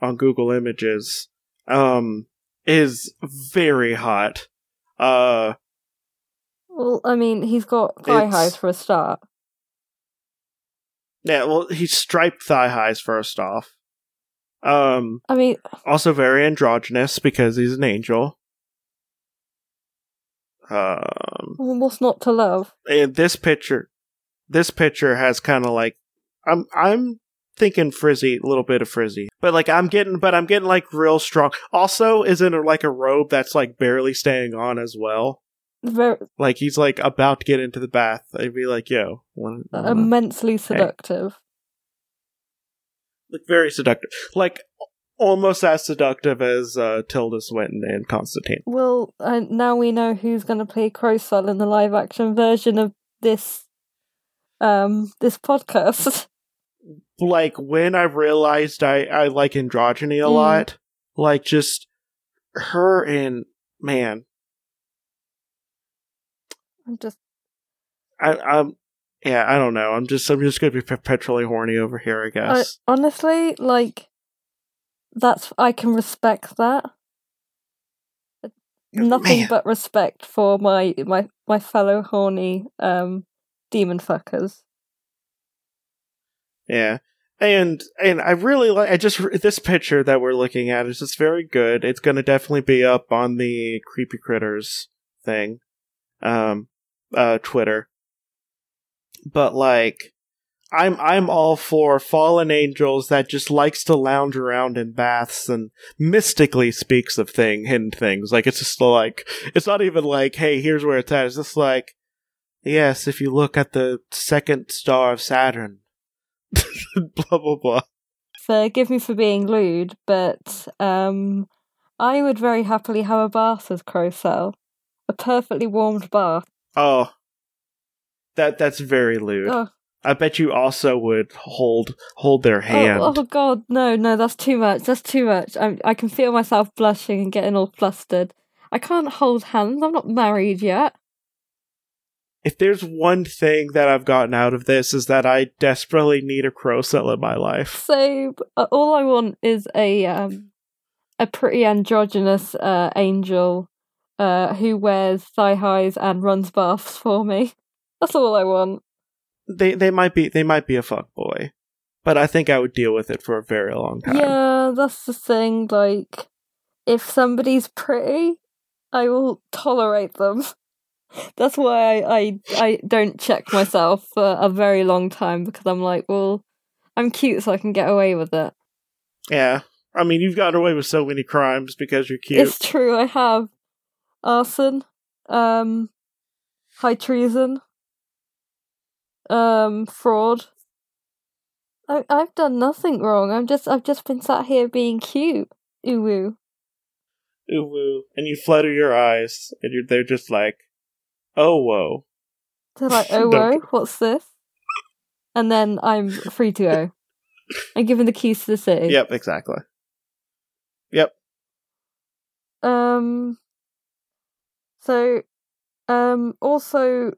on Google Images, um, is very hot. Uh, Well, I mean, he's got thigh highs for a start. yeah, well, he's striped thigh highs first off. Um, I mean, also very androgynous because he's an angel. Um, what's not to love? and this picture this picture has kind of like i'm i'm thinking frizzy a little bit of frizzy. But like i'm getting but i'm getting like real strong. Also isn't it like a robe that's like barely staying on as well? Very like he's like about to get into the bath. I'd be like yo wanna, wanna- immensely seductive. like very seductive. Like almost as seductive as uh tilda swinton and constantine. Well, uh, now we know who's going to play Crocell in the live action version of this um this podcast. like when I realized I I like androgyny a Mm. lot, like just her and man, I'm just I I'm yeah I don't know. I'm just I'm just gonna be perpetually horny over here. I I, guess. honestly like that's I can respect that. Nothing Man. but respect for my my my fellow horny um demon fuckers. Yeah. And and I really like I just this picture that we're looking at is just very good. It's gonna definitely be up on the creepy critters thing, um, uh, Twitter. But like, I'm I'm all for fallen angels that just likes to lounge around in baths and mystically speaks of thing hidden things. Like it's just like it's not even like, hey, here's where it's at. It's just like, yes, if you look at the second star of Saturn, blah blah blah. Forgive me for being lewd, but um I would very happily have a bath with Crocell. A perfectly warmed bath. Oh, that that's very lewd. Oh, I bet you also would hold hold their hand. Oh, oh god, no, no, that's too much. That's too much. I I can feel myself blushing and getting all flustered. I can't hold hands. I'm not married yet. If there's one thing that I've gotten out of this is that I desperately need a Crocell in my life. So uh, all I want is a um a pretty androgynous uh angel uh who wears thigh highs and runs baths for me. That's all I want. They they might be they might be a fuck boy, but I think I would deal with it for a very long time. Yeah, that's the thing. Like, if somebody's pretty, I will tolerate them. That's why I, I I don't check myself for a very long time because I'm like, well, I'm cute, so I can get away with it. Yeah. I mean, you've gotten away with so many crimes because you're cute. It's true. I have arson, um, high treason, um, fraud. I I've done nothing wrong. I'm just I've just been sat here being cute. Ooh woo. Ooh woo. And you flutter your eyes, and you're they're just like, oh whoa. They're like, oh, whoa, what's this? And then I'm free to go. I'm given the keys to the city. Yep, exactly. Yep. Um. So, Um, also,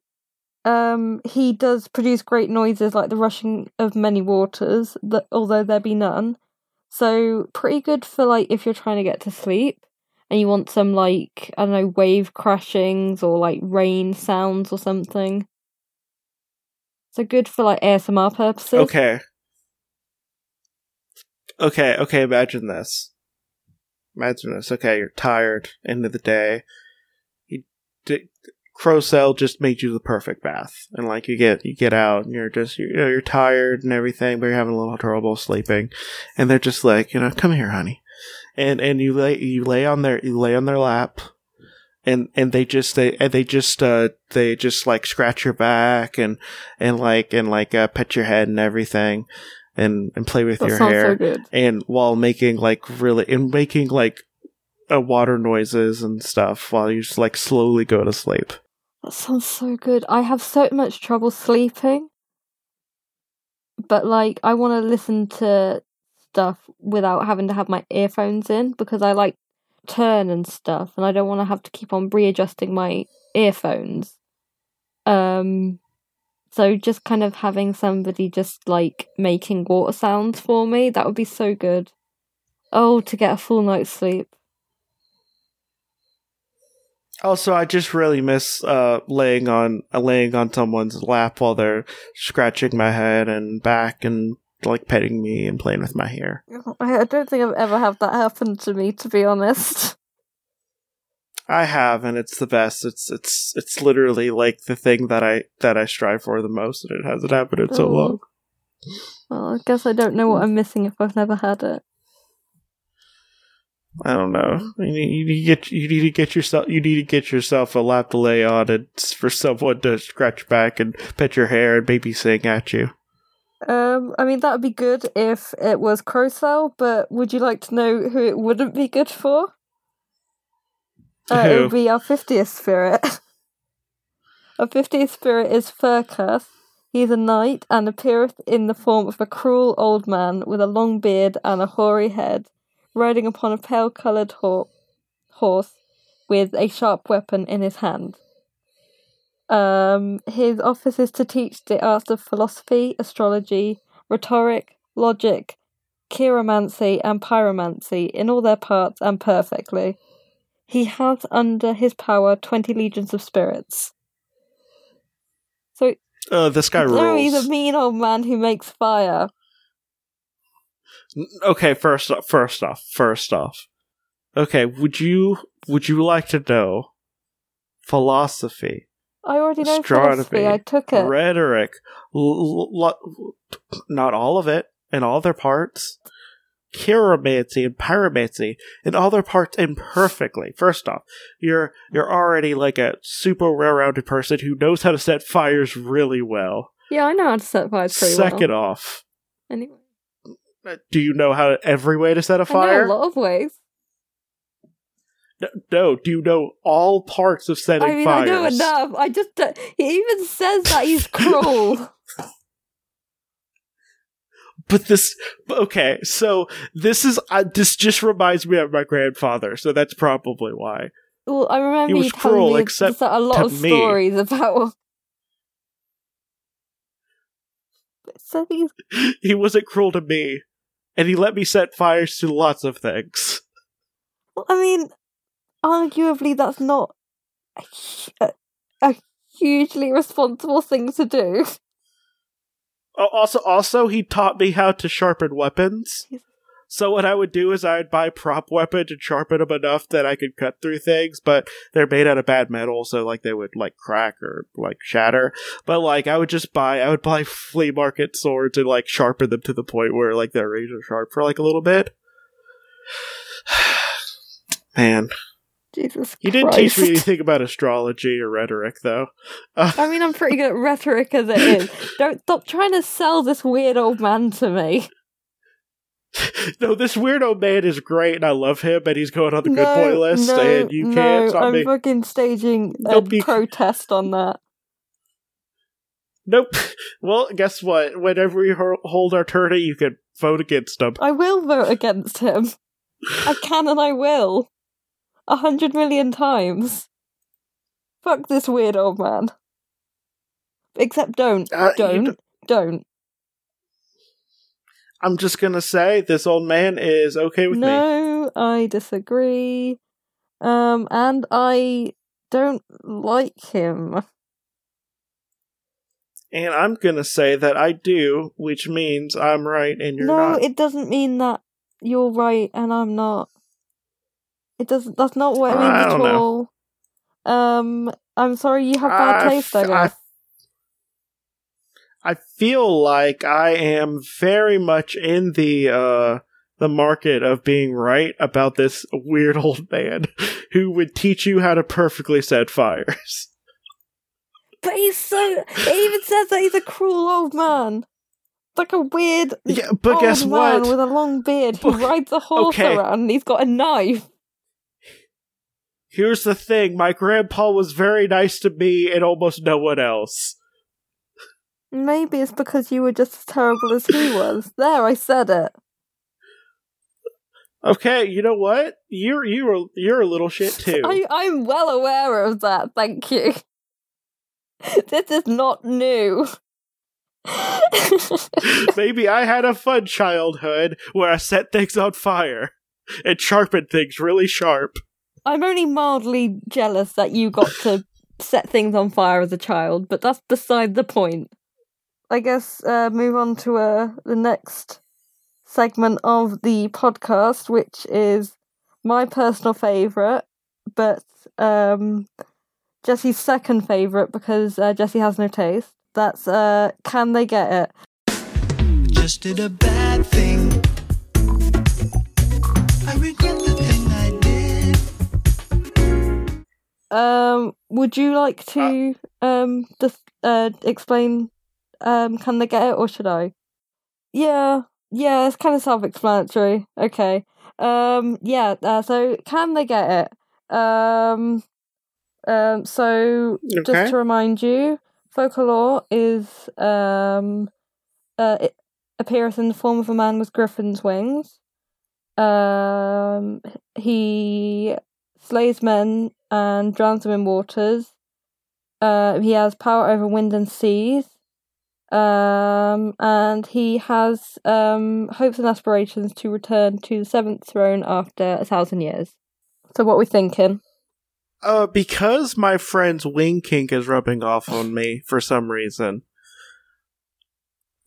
um, he does produce great noises like the rushing of many waters, that although there be none. So pretty good for like if you're trying to get to sleep and you want some like I don't know wave crashings or like rain sounds or something. So good for like ASMR purposes. Okay. Okay, okay, imagine this. Imagine this. Okay, you're tired, end of the day. You d- Crocell just made you the perfect bath. And like you get you get out and you're just you know, you're tired and everything, but you're having a little trouble sleeping. And they're just like, you know, come here, honey. And and you lay you lay on their you lay on their lap and and they just they and they just uh they just like scratch your back and and like and like uh, pet your head and everything and and play with That your sounds hair so good. and while making like really and making like uh, water noises and stuff while you just like slowly go to sleep. That sounds so good. I have so much trouble sleeping. But like I want to listen to stuff without having to have my earphones in because I like turn and stuff and I don't want to have to keep on readjusting my earphones. Um so just kind of having somebody just like making water sounds for me, that would be so good. Oh, to get a full night's sleep. Also, I just really miss uh, laying on uh, laying on someone's lap while they're scratching my head and back and like petting me and playing with my hair. I don't think I've ever had that happen to me, to be honest. I have, and it's the best. It's it's it's literally like the thing that I that I strive for the most, and it hasn't happened in so Oh. long. Well, I guess I don't know what I'm missing if I've never had it. I don't know. You need, you need to get you need to get yourself you need to get yourself a lap to lay on, and for someone to scratch back and pet your hair and maybe sing at you. Um, I mean that would be good if it was Crocell, but would you like to know who it wouldn't be good for? Uh, it would be our fiftieth spirit. our fiftieth spirit is Furcas. He is a knight and appeareth in the form of a cruel old man with a long beard and a hoary head, riding upon a pale-coloured ho- horse with a sharp weapon in his hand. Um, his office is to teach the arts of philosophy, astrology, rhetoric, logic, chiromancy, and pyromancy in all their parts and perfectly. He has under his power twenty legions of spirits. So, Uh, this guy no, he's a mean old man who makes fire. Okay, first off, first off, first off. Okay, would you would you like to know philosophy, I already know philosophy. I took it. rhetoric, l- l- not all of it, and all their parts, chiromancy and pyromancy, and all their parts imperfectly. First off, you're you're already like a super well-rounded person who knows how to set fires really well. Yeah, I know how to set fires pretty Second well. off, Anyway, do you know how every way to set a fire? a lot of ways. No, do you know all parts of setting I mean, fires? I know enough. I just don't- he even says that he's cruel. But this, okay, so this is uh, this just reminds me of my grandfather, so that's probably why. Well, I remember was you telling cruel, me except a lot of me. stories about. So he's He wasn't cruel to me, and he let me set fires to lots of things. well, I mean, arguably that's not a, a, a hugely responsible thing to do. Oh, Also, also, he taught me how to sharpen weapons. So what I would do is I would buy prop weapons and sharpen them enough that I could cut through things, but they're made out of bad metal, so like they would like crack or like shatter. But like I would just buy, I would buy flea market swords and like sharpen them to the point where like they're razor sharp for like a little bit. Man, Jesus he didn't teach me anything about astrology or rhetoric, though. Uh, I mean, I'm pretty good at rhetoric as it is. Don't stop trying to sell this weird old man to me. no, this weird old man is great, and I love him, and he's going on the good no, boy list, no, and you no, can't stop I'm me. fucking staging a be- protest on that. Nope. Well, guess what? Whenever we hold our tourney, you can vote against him. I will vote against him. I can and I will. A hundred million times. Fuck this weird old man. Except don't. Uh, don't. d- don't. I'm just gonna say this old man is okay with me. No, I disagree. Um, and I don't like him. And I'm gonna say that I do, which means I'm right and you're no, not. No, it doesn't mean that you're right and I'm not. It doesn't. That's not what it means I at don't know. all. Um, I'm sorry you have bad I taste. I f- I guess. I feel like I am very much in the uh the market of being right about this weird old man who would teach you how to perfectly set fires. But he's so. It even says that he's a cruel old man. Like a weird Yeah, but old guess man what? with a long beard who rides a horse okay. around and he's got a knife. Here's the thing, my grandpa was very nice to me and almost no one else. Maybe it's because you were just as terrible as he was. There, I said it. Okay, you know what? You're you're you're a little shit too. I, I'm well aware of that, thank you. This is not new. Maybe I had a fun childhood where I set things on fire and sharpened things really sharp. I'm only mildly jealous that you got to set things on fire as a child, but that's beside the point. I guess uh, move on to uh, the next segment of the podcast, which is my personal favourite, but um, Jesse's second favourite because uh, Jesse has no taste. That's uh, Can They Get It? just did a bad thing. Um, would you like to um just uh explain um can they get it or should I? Yeah, yeah, it's kind of self-explanatory. Okay. Um, yeah. Uh, so can they get it? Um, um. So Okay. just to remind you, Focalor is um, uh, it appears in the form of a man with griffin's wings. Um, he slays men and drowns them in waters. Uh, he has power over wind and seas. Um, and he has um, hopes and aspirations to return to the seventh throne after a thousand years. So, what are we thinking? Uh, because my friend's wing kink is rubbing off on me for some reason.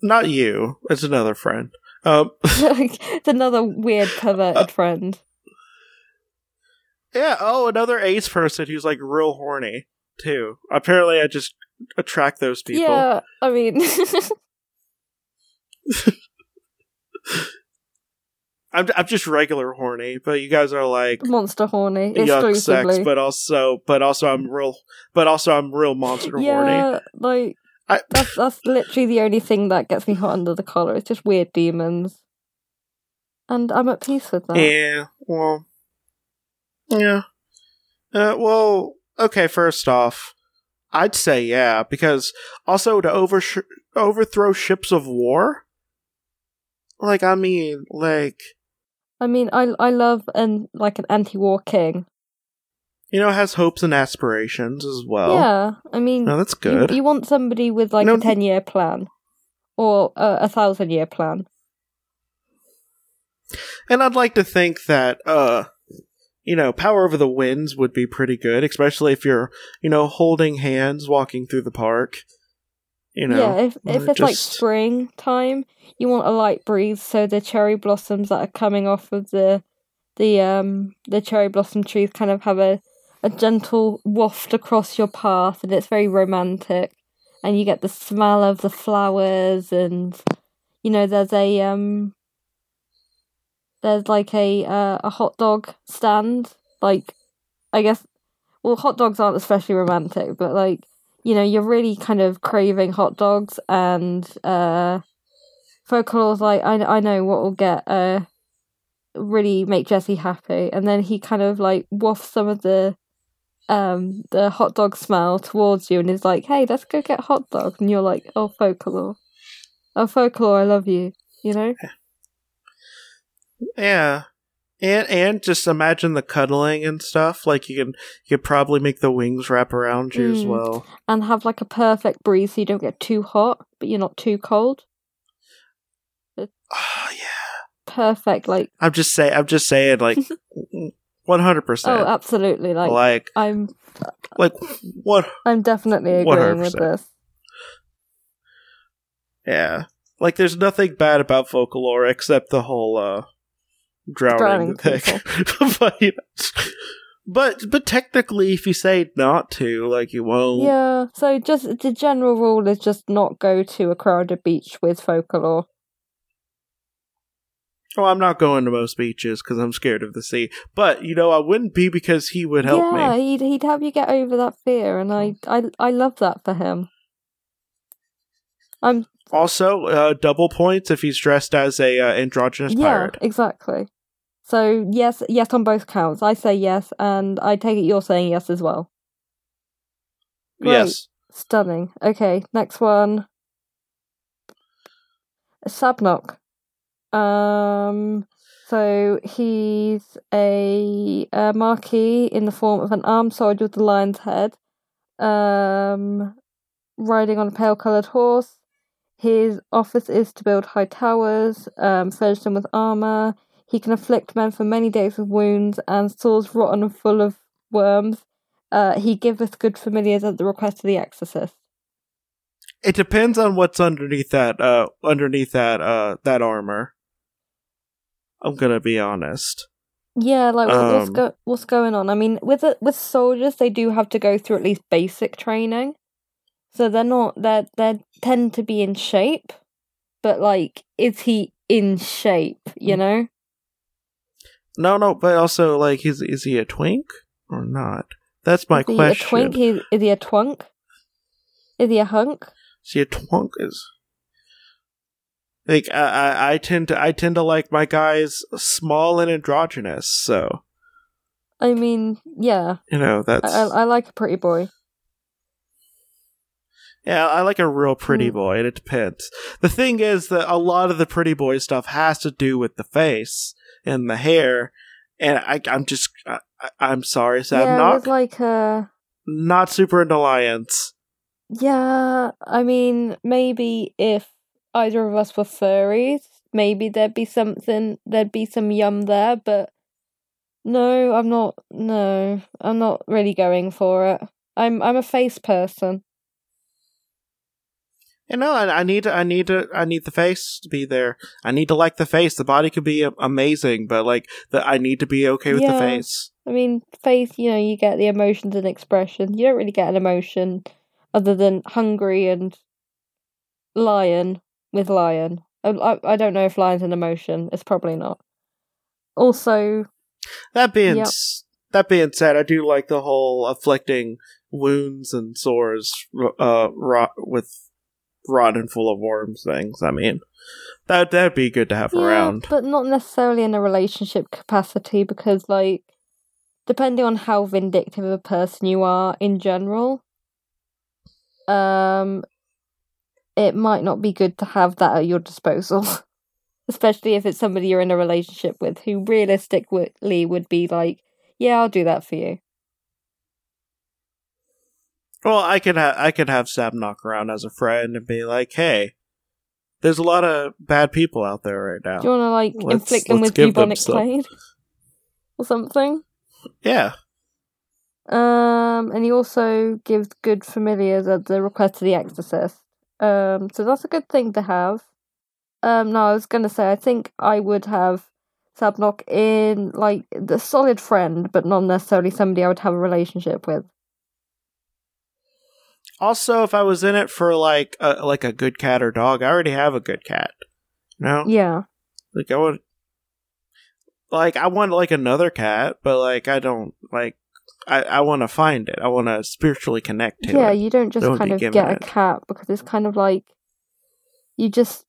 Not you. It's another friend. Um, it's another weird perverted friend. Yeah. Oh, another ace person who's like real horny too. Apparently, I just attract those people. Yeah, I mean, I'm I'm just regular horny, but you guys are like monster horny yuck sex, but also but also I'm real, but also I'm real monster horny. yeah, like I, that's that's literally the only thing that gets me hot under the collar. It's just weird demons, and I'm at peace with that. Yeah, well, yeah. Uh, well, okay. First off, I'd say yeah, because also to over overthrow ships of war. Like, I mean, like I mean, I I love an like an anti-war king. you know, has hopes and aspirations as well. yeah, I mean, no, that's you, good. you want somebody with like No, a ten-year plan or a, a thousand-year plan. And I'd like to think that, uh, you know, power over the winds would be pretty good, especially if you're, you know, holding hands walking through the park. You know, yeah, if if uh, it's like just- springtime, you want a light breeze, so the cherry blossoms that are coming off of the the um the cherry blossom trees kind of have a a gentle waft across your path, and it's very romantic. And you get the smell of the flowers, and you know there's a um there's like a uh, a hot dog stand, like I guess well hot dogs aren't especially romantic, but like you know, you're really kind of craving hot dogs, and uh, Focalor's like, I, I know what will get uh, really make Jesse happy, and then he kind of like wafts some of the um the hot dog smell towards you, and is like, hey, let's go get hot dogs, and you're like, oh, Focalor, oh, Focalor, I love you, you know. Yeah, And and just imagine the cuddling and stuff. Like you can you could probably make the wings wrap around you as Mm. well. And have like a perfect breeze so you don't get too hot, but you're not too cold. Oh yeah. Perfect, like I'm just say I'm just saying like one hundred percent. Oh absolutely. Like, Like I'm, like what I'm definitely agreeing with 100%. this. yeah. Like there's nothing bad about Focalor except the whole uh drowning, Drowning thing. but, you know, but but technically if you say not to, like you won't Yeah. So just the general rule is just not go to a crowded beach with Focalor. Oh, I'm not going to most beaches because I'm scared of the sea. But you know, I wouldn't be because he would help yeah, me. he'd he'd help you get over that fear, and I oh. I I love that for him. I'm Also, uh, double points if he's dressed as a uh, androgynous yeah, pirate. exactly. So yes, yes on both counts. I say yes, and I take it you're saying yes as well. Great. Yes. Stunning. Okay, next one. Sabnok. Um, so he's a, uh marquis in the form of an armed soldier with a lion's head, um, riding on a pale coloured horse. His office is to build high towers, um, furnish them with armour. He can afflict men for many days with wounds and sores rotten and full of worms. Uh, he giveth good familiars at the request of the exorcist. It depends on what's underneath that. Uh, underneath that. Uh, that armor. I'm gonna be honest. Yeah, like what what's Um, go- what's going on? I mean, with it, with soldiers, they do have to go through at least basic training, so they're not they they tend to be in shape, but like, is he in shape? You know? No, no, but also like, is is he a twink or not? That's my is he question. a twink? He, is he a twunk? Is he a hunk? Is he a twunk? Is like I, I I tend to I tend to like my guys small and androgynous. So I mean, yeah, you know that's I, I like a pretty boy. Yeah, I like a real pretty Hmm. boy, and it depends. The thing is that a lot of the pretty boy stuff has to do with the face and the hair, and I, I'm just, I, I'm sorry, Sam, yeah, not with like a not super into lions. Yeah, I mean, maybe if either of us were furries, maybe there'd be something, there'd be some yum there, but no, I'm not, no, I'm not really going for it. I'm, I'm a face person. You know, I, I need, to, I need to, I need the face to be there. I need to like the face. The body could be amazing, but like, the, I need to be okay with the face. I mean, face, you know, you get the emotions and expression. You don't really get an emotion other than hungry and lion with lion. I, I, don't know if lion's an emotion. It's probably not. Also, That being, Yep. that being said, I do like the whole afflicting wounds and sores, uh, rot rotten full of worms things. I mean, that that'd be good to have Yeah, around. but not necessarily in a relationship capacity because, like, depending on how vindictive of a person you are in general, um, it might not be good to have that at your disposal. Especially if it's somebody you're in a relationship with who realistically would be like, yeah, I'll do that for you. Well, I could ha- I could have Sabnok around as a friend and be like, "Hey, there's a lot of bad people out there right now." Do you want to, like, Let's- inflict them with give them bubonic plague? Or something? Yeah, Um, and he also gives good familiars at the request of the exorcist. Um, so that's a good thing to have. Um, no, I was gonna say I think I would have Sabnok in like the solid friend, but not necessarily somebody I would have a relationship with. Also, if I was in it for like a, like a good cat or dog, I already have a good cat. You know, Yeah, like I would, like I want like another cat, but like I don't like. I I want to find it. I want to spiritually connect to yeah. it. Yeah, you don't just Don't kind of get a cat because it's kind of like you just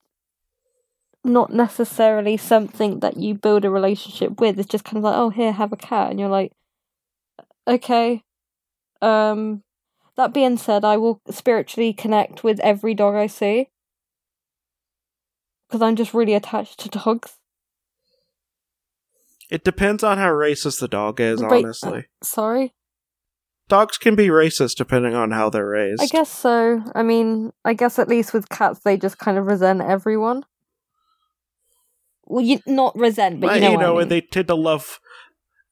not necessarily something that you build a relationship with. It's just kind of like, oh, here, have a cat, and you're like, okay. Um, that being said, I will spiritually connect with every dog I see because I'm just really attached to dogs. It depends on how racist the dog is, honestly. Uh, sorry? Dogs can be racist depending on how they're raised. I guess so. I mean, I guess at least with cats, they just kind of resent everyone. Well, you not resent, but you know, you what I mean. and they tend to love.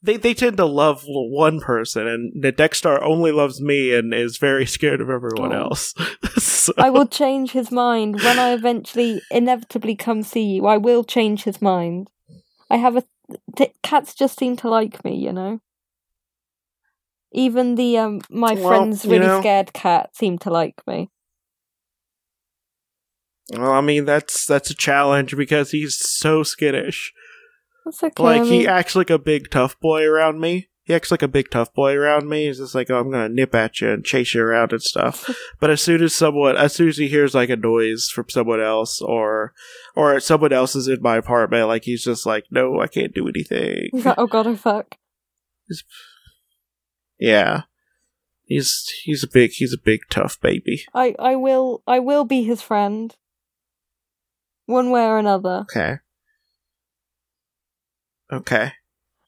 They they tend to love one person, and the Dexter only loves me and is very scared of everyone Oh. else. so, I will change his mind when I eventually inevitably come see you. I will change his mind. I have a t- cats just seem to like me, you know. Even the um my Well, friend's you really know- scared cat seemed to like me. well, I mean, that's that's a challenge because he's so skittish. That's okay. like I he acts like a big tough boy around me. He acts like a big tough boy around me. He's just like, oh, I'm gonna nip at you and chase you around and stuff. but as soon as someone, as soon as he hears like a noise from someone else, or or someone else is in my apartment, like he's just like, no, I can't do anything. he's like, oh god, oh fuck. Yeah, he's he's a big he's a big tough baby. I I will I will be his friend. One way or another. Okay. Okay.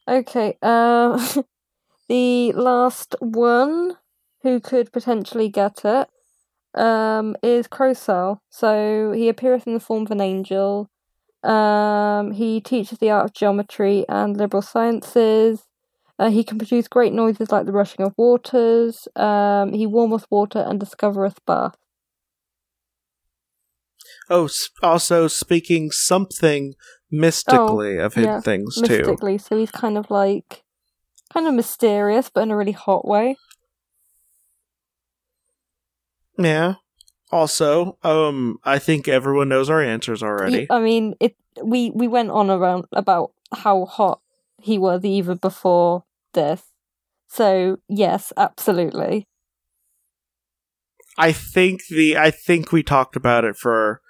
Okay, uh, the last one who could potentially get it um, is. So he appeareth in the form of an angel. Um, he teaches the art of geometry and liberal sciences. Uh, he can produce great noises like the rushing of waters. Um, he warmeth water and discovereth bath. Oh, also speaking something mystically of Oh, yeah, things too. Mystically, so he's kind of like, kind of mysterious, but in a really hot way. Yeah. Also, um, I think everyone knows our answers already. I mean, it. We we went on around about how hot he was even before this. So yes, absolutely. I think the I think we talked about it for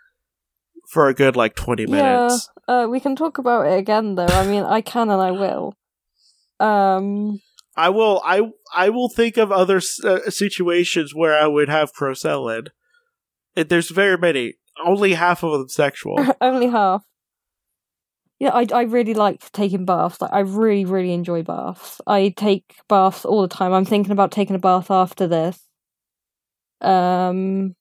for a good like twenty minutes. Uh, we can talk about it again, though. I mean, I can and I will. Um, I will I I will think of other uh, situations where I would have. It- There's very many. Only half of them sexual. only half. Yeah, I I really like taking baths. Like, I really really enjoy baths. I take baths all the time. I'm thinking about taking a bath after this. Um.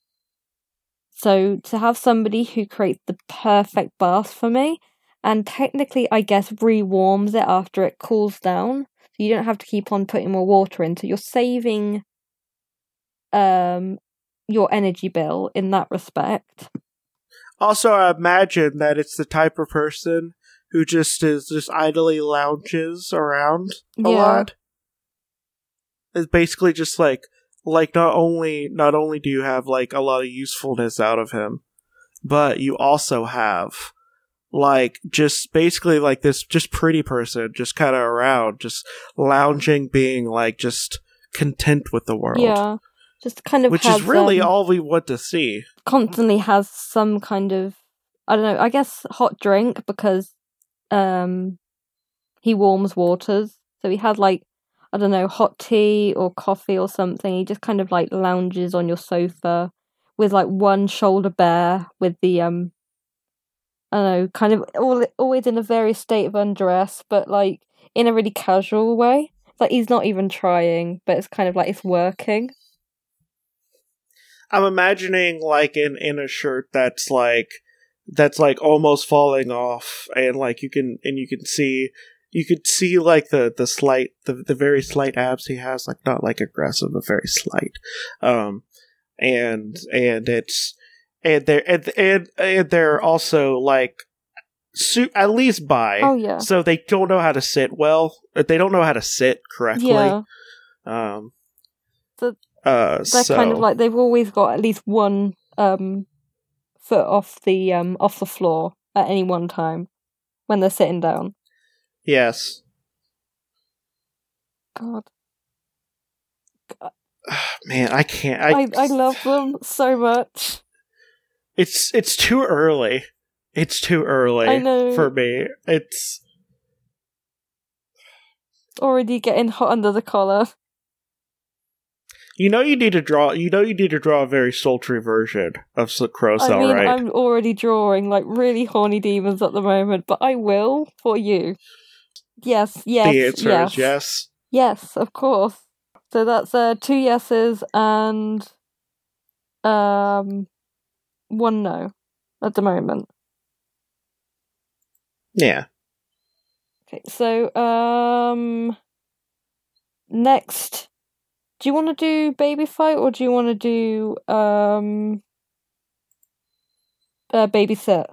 So to have somebody who creates the perfect bath for me, and technically, I guess re-warms it after it cools down, so you don't have to keep on putting more water in. So you're saving, um, your energy bill in that respect. Also, I imagine that it's the type of person who just is just idly lounges around a Yeah. lot. It's basically just like like not only not only do you have like a lot of usefulness out of him, but you also have like just basically like this just pretty person just kind of around just lounging being like just content with the world Yeah, just kind of which has, is really um, all we want to see constantly has some kind of I don't know. I guess hot drink because um he warms waters, so he has like I don't know hot tea or coffee or something. He just kind of like lounges on your sofa with like one shoulder bare with the um I don't know kind of all always in a various state of undress, but like in a really casual way. Like he's not even trying, but it's kind of like it's working. I'm imagining like in in a shirt that's like that's like almost falling off and like you can and you can see you could see like the the slight the, the very slight abs he has like not like aggressive but very slight um and and it's and they're and and, and they're also like su- at least by Oh yeah, so they don't know how to sit well they don't know how to sit correctly yeah. um So uh they're so kind of like they've always got at least one um foot off the um off the floor at any one time when they're sitting down. Yes God, man i can't I I, love them so much. it's it's too early it's too early I know. for me it's Already getting hot under the collar. you know you need to draw you know you need to draw a very sultry version of crow I mean, right I'm already drawing like really horny demons at the moment, but I will for you. Yes, yes, the answer yes. is yes. Yes, of course. So that's uh, two yeses and um one no at the moment. Yeah. Okay, so um next do you want to do baby fight or do you want to do um uh, babysit?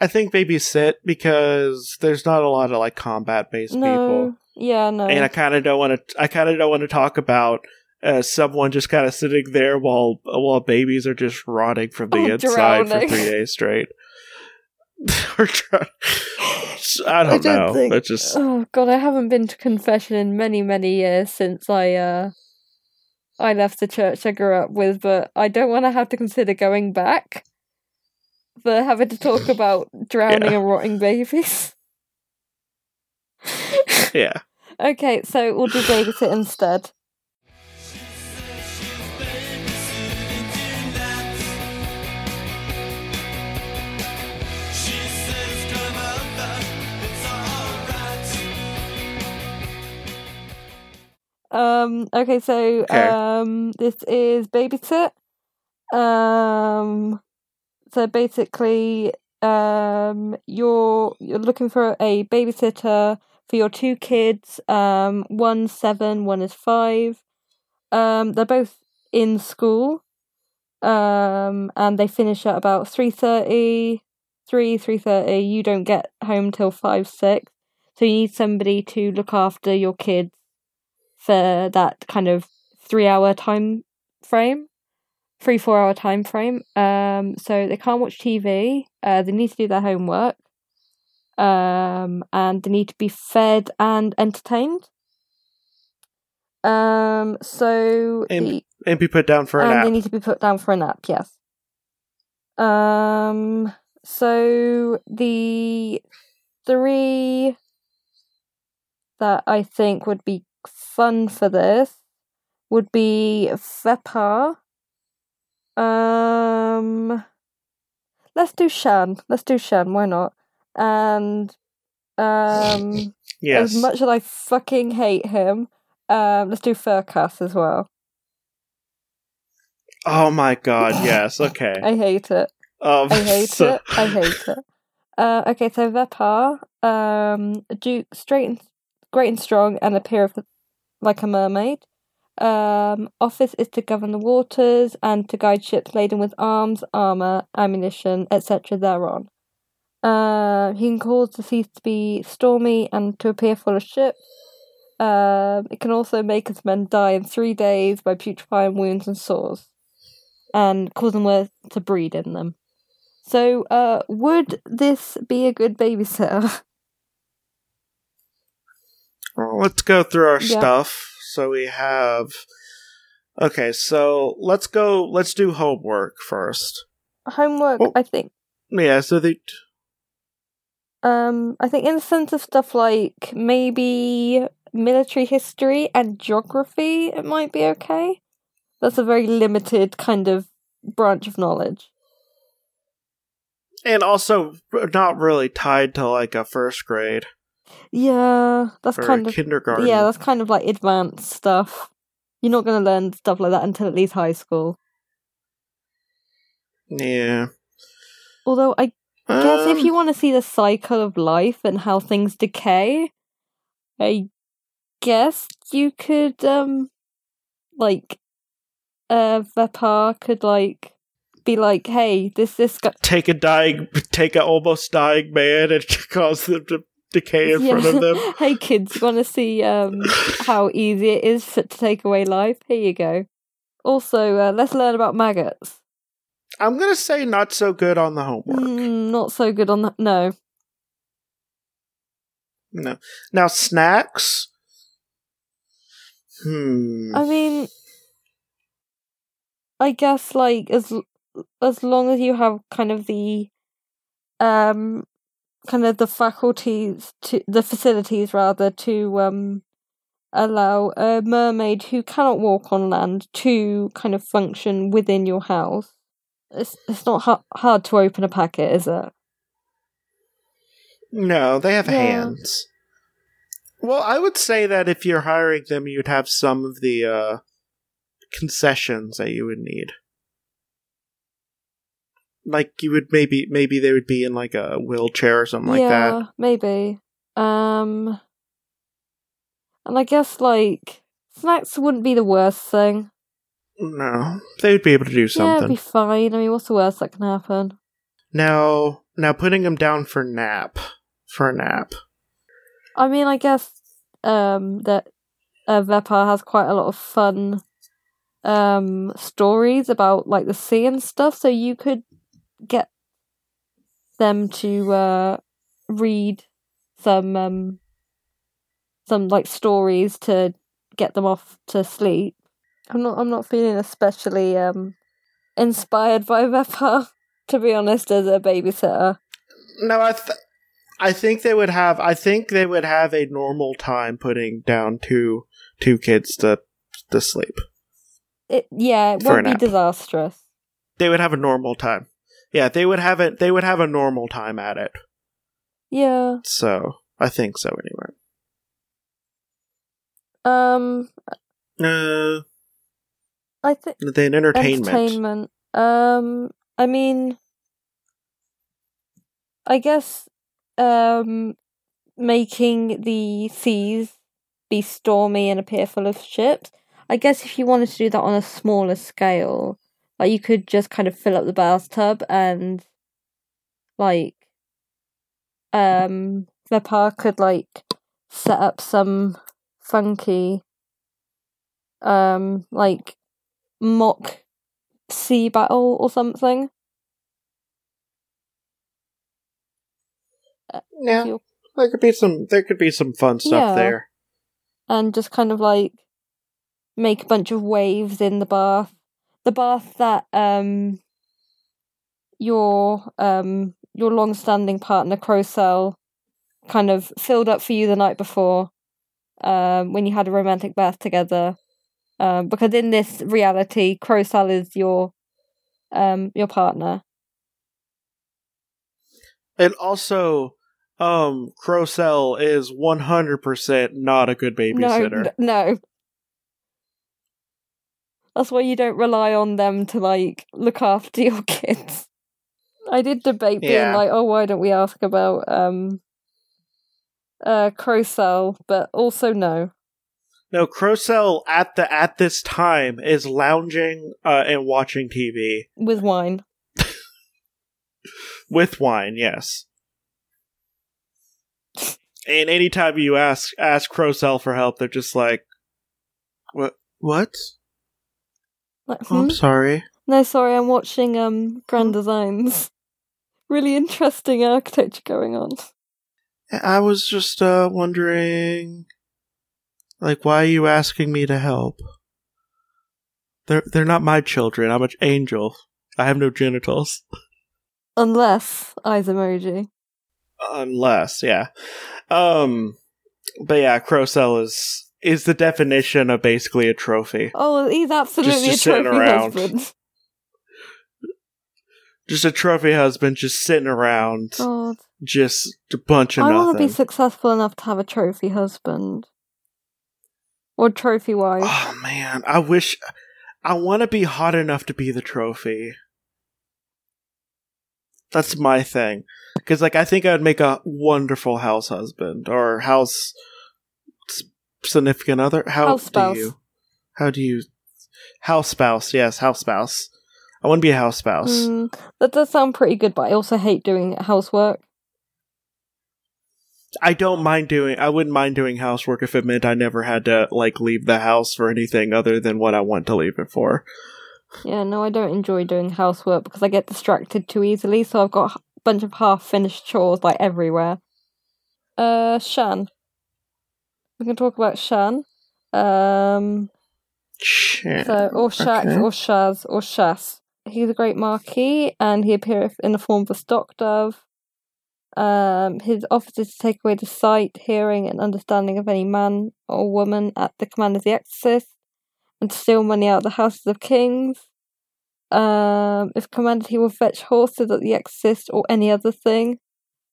I think babysit because there's not a lot of like combat based No. people. Yeah, no. and I kind of don't want to. I kind of don't want to talk about uh, someone just kind of sitting there while while babies are just rotting from the Oh, inside drowning. for three days straight. I don't, don't know. think- It's just Oh god, I haven't been to confession in many, many years since I uh I left the church I grew up with, but I don't want to have to consider going back for having to talk about drowning Yeah. and rotting babies. yeah. okay, so we'll do babysit instead. Um okay, so Okay. um this is babysit. Um so basically um you're you're looking for a babysitter for your two kids. Um one's seven, one is five. Um they're both in school. Um and they finish at about three thirty, three, three thirty. You don't get home till five, six. So you need somebody to look after your kids for that kind of three hour time frame three four hour time frame. Um so they can't watch tv uh they need to do their homework. Um and they need to be fed and entertained. Um so And the, And be put down for a and nap. they need to be put down for a nap yes. Um so the three that i think would be fun for this would be Vepar. Um, let's do Shan. Let's do Shan. Why not? And um, yes. as much as I fucking hate him, um, let's do Furcas as well. oh my god. Yes. Okay. I hate it. Um, I hate so- it. I hate it. Uh, okay, so Vepar, um, Duke, straight and great and strong, and appear of- like a mermaid. Um, office is to govern the waters and to guide ships laden with arms, armor, ammunition, etc. thereon. Uh, he can cause the seas to be stormy and to appear full of ships. Um, it can also make his men die in three days by putrefying wounds and sores, and cause them to breed in them. So, uh, would this be a good babysitter? Well, let's go through our Yeah. stuff. So we have. Okay, so let's go. Let's do homework first. Homework, Oh. I think. Yeah. So the Um, I think in the sense of stuff like maybe military history and geography, it might be okay. That's a very limited kind of branch of knowledge. and also not really tied to like a first grade Yeah, that's kind of kindergarten. yeah, that's kind of like advanced stuff. You're not going to learn stuff like that until at least high school. yeah. Although I guess if Um, you want to see the cycle of life and how things decay, I guess you could um like uh Vepar could like be like, hey, this this guy take a dying, take an almost dying man and cause them to decay in front of them. hey kids, want to see um how easy it is to take away life? Here you go. Also, uh, let's learn about maggots. I'm gonna say not so good on the homework. Mm, not so good on that. No. No. Now snacks. Hmm. I mean, I guess like as as long as you have kind of the um kind of the faculties to the facilities rather to um allow a mermaid who cannot walk on land to kind of function within your house. It's it's not ha- hard to open a packet, is it? No, they have Yeah. hands. Well, I would say that if you're hiring them, you'd have some of the uh, concessions that you would need. Like you would maybe maybe they would be in like a wheelchair or something like yeah, that. maybe. Um, and I guess like snacks wouldn't be the worst thing. No, they would be able to do something. Yeah, it'd be fine. I mean, what's the worst that can happen? now, now putting them down for nap, for a nap. I mean, I guess um that uh, Vepar has quite a lot of fun um stories about like the sea and stuff, so you could get them to uh read some um some like stories to get them off to sleep. I'm not I'm not feeling especially um inspired by Vepar, to be honest, as a babysitter. No, I th- I think they would have I think they would have a normal time putting down two two kids to to sleep. It yeah, it won't be disastrous. They would have a normal time. Yeah, they would have it they would have a normal time at it. Yeah. So, I think so anyway. Um, Uh I think then entertainment. entertainment. Um, I mean, I guess um, making the seas be stormy and appear full of ships. I guess if you wanted to do that on a smaller scale, like you could just kind of fill up the bathtub and like um Vepar could like set up some funky um like mock sea battle or something. Yeah, there could be some there could be some fun stuff Yeah. there. and just kind of like make a bunch of waves in the bath. The bath that um your um your long standing partner Crocell kind of filled up for you the night before um when you had a romantic bath together. Um because in this reality Crocell is your um your partner. And also um Crocell is 100% not a good babysitter. n- no. That's why you don't rely on them to like look after your kids. I did debate being Yeah. like, oh, why don't we ask about um uh Crocell, but also no. No, Crocell at the at this time is lounging uh, and watching TV With wine. with wine. Yes. And anytime you ask ask Crocell for help, they're just like, "What? What? Like, Oh, I'm hmm? sorry." No, sorry, I'm watching um Grand Designs. Really interesting architecture going on. I was just uh wondering, like, why are you asking me to help? They're they're not my children. I'm an angel. I have no genitals. Unless eyes emoji. unless yeah um but yeah Crocell is is the definition of basically a trophy Oh, he's absolutely just a trophy husband. just a trophy husband just sitting around God. just a bunch of I want to be successful enough to have a trophy husband. Or trophy wife. oh man i wish i want to be hot enough to be the trophy that's my thing because like i think i would make a wonderful house husband or house significant other how House do you how do you house spouse yes house spouse i want to be a house spouse Mm, that does sound pretty good, but I also hate doing housework. i don't mind doing i wouldn't mind doing housework if it meant i never had to like leave the house for anything other than what i want to leave it for Yeah, no, I don't enjoy doing housework because I get distracted too easily, so I've got a bunch of half finished chores like everywhere. Uh, Shan. We can talk about Shan. Um, Shit. so, or Shax, okay. or Shaz, or Shas. He's a great marquis, and he appears in the form of a stock dove. Um, his office is to take away the sight, hearing, and understanding of any man or woman at the command of the exorcist, and to steal money out of the houses of kings. Um, if commanded, he will fetch horses at the exorcist or any other thing.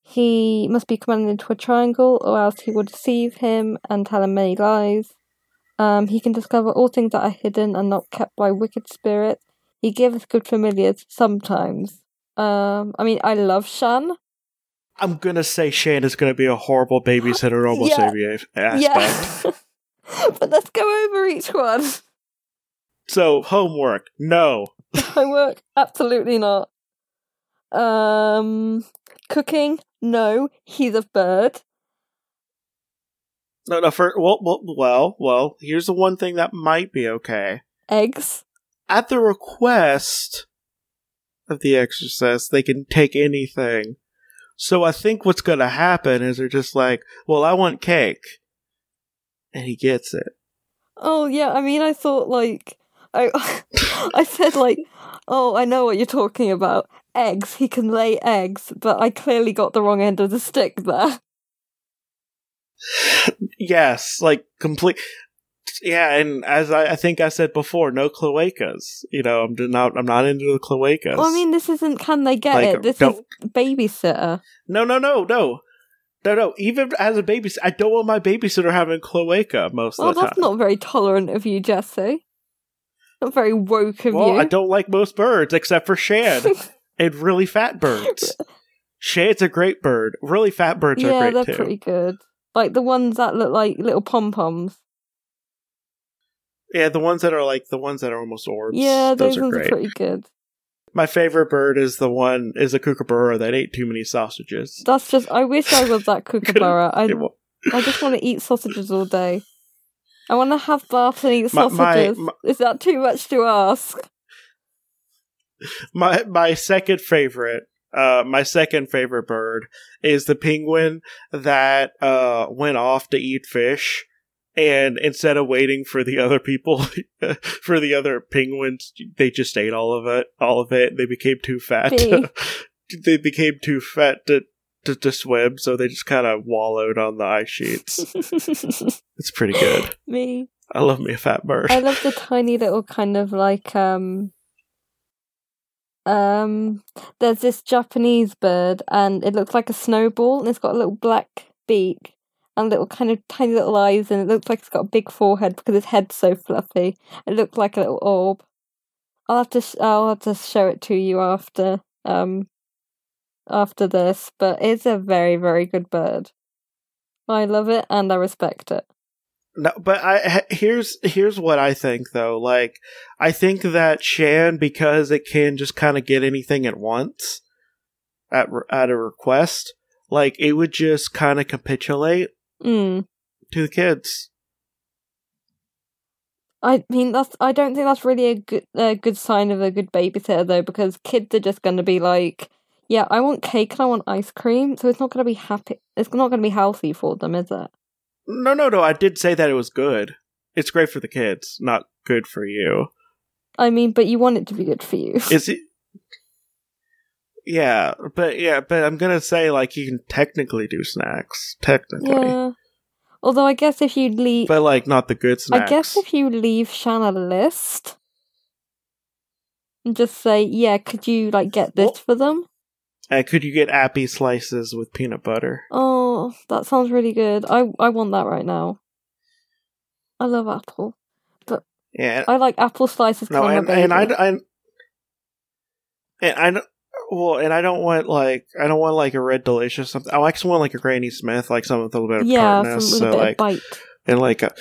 He must be commanded into a triangle, or else he will deceive him and tell him many lies. Um, he can discover all things that are hidden and not kept by wicked spirits. He giveth good familiars sometimes. Um, I mean, I love Shan. I'm gonna say Shane is gonna be a horrible babysitter almost Yeah. every aspect. Yeah. but let's go over each one. So homework, no. Homework? Absolutely not. Um, cooking? No, he's a bird. No, no. For well, well, well, well. Here's the one thing that might be okay. Eggs? At the request of the exorcist, they can take anything. So I think what's gonna happen is they're just like, "Well, I want cake," and he gets it. Oh yeah, I mean, I thought like I, I said like, oh, I know what you're talking about. Eggs. He can lay eggs, but I clearly got the wrong end of the stick there. Yes, like complete. Yeah, and as I, I think I said before, no cloacas. You know, I'm not. I'm not into the cloacas. Well, I mean, this isn't. Can they get Like, it? This don't- is babysitter. no, no, no, no, no, no. Even as a babysitter, I don't want my babysitter having cloaca most Well, of the time. Well, that's not very tolerant of you, Jesse. Not very woke of well, you. I don't like most birds except for Shad and really fat birds. Shad's a great bird. Really fat birds yeah, are they're too. pretty good. Like the ones that look like little pom poms. Yeah, the ones that are like the ones that are almost orbs. Yeah, those, those, are ones great. are pretty good. My favorite bird is the one is a kookaburra that ate too many sausages. That's just. I wish I was that kookaburra. I I just want to eat sausages all day. I want to have baths and eat My- my- sausages. my- Is that too much to ask? My my second favorite uh my second favorite bird is the penguin that uh went off to eat fish and instead of waiting for the other people for the other penguins they just ate all of it all of it they became too fat Bee. they became too fat to to, to swim so they just kind of wallowed on the ice sheets it's pretty good Me. i love me a fat bird I love the tiny little kind of like um um there's this Japanese bird and it looks like a snowball and it's got a little black beak and little kind of tiny little eyes and it looks like it's got a big forehead because its head's so fluffy. It looks like a little orb. I'll have to sh- I'll have to show it to you after um after this, but it's a very very good bird. I love it and I respect it. No, but I here's here's what I think though. Like, I think that Shan because it can just kind of get anything at once at at a request, like it would just kind of capitulate Mm. to the kids. I mean, that's. I don't think that's really a good, a good sign of a good babysitter, though, because kids are just going to be like, "Yeah, I want cake and I want ice cream," so it's not going to be happy. It's not going to be healthy for them, is it? No, no, no. I did say that it was good. It's great for the kids, not good for you. I mean, but you want it to be good for you. Is it? Yeah, but yeah, but I'm gonna say like you can technically do snacks, technically, yeah. Although I guess if you leave, but like not the good snacks. I guess if you leave Shan a list and just say, "Yeah, could you like get this Well- for them?" And could you get appy slices with peanut butter? Oh, that sounds really good. I I want that right now. I love apple. But yeah, I like apple slices. No, and, and I. I, and I, don't- well, and I don't want like I don't want like a red delicious something. I actually want like a Granny Smith, like something with a little bit of yeah, tartness, little so bit like of bite. and like a,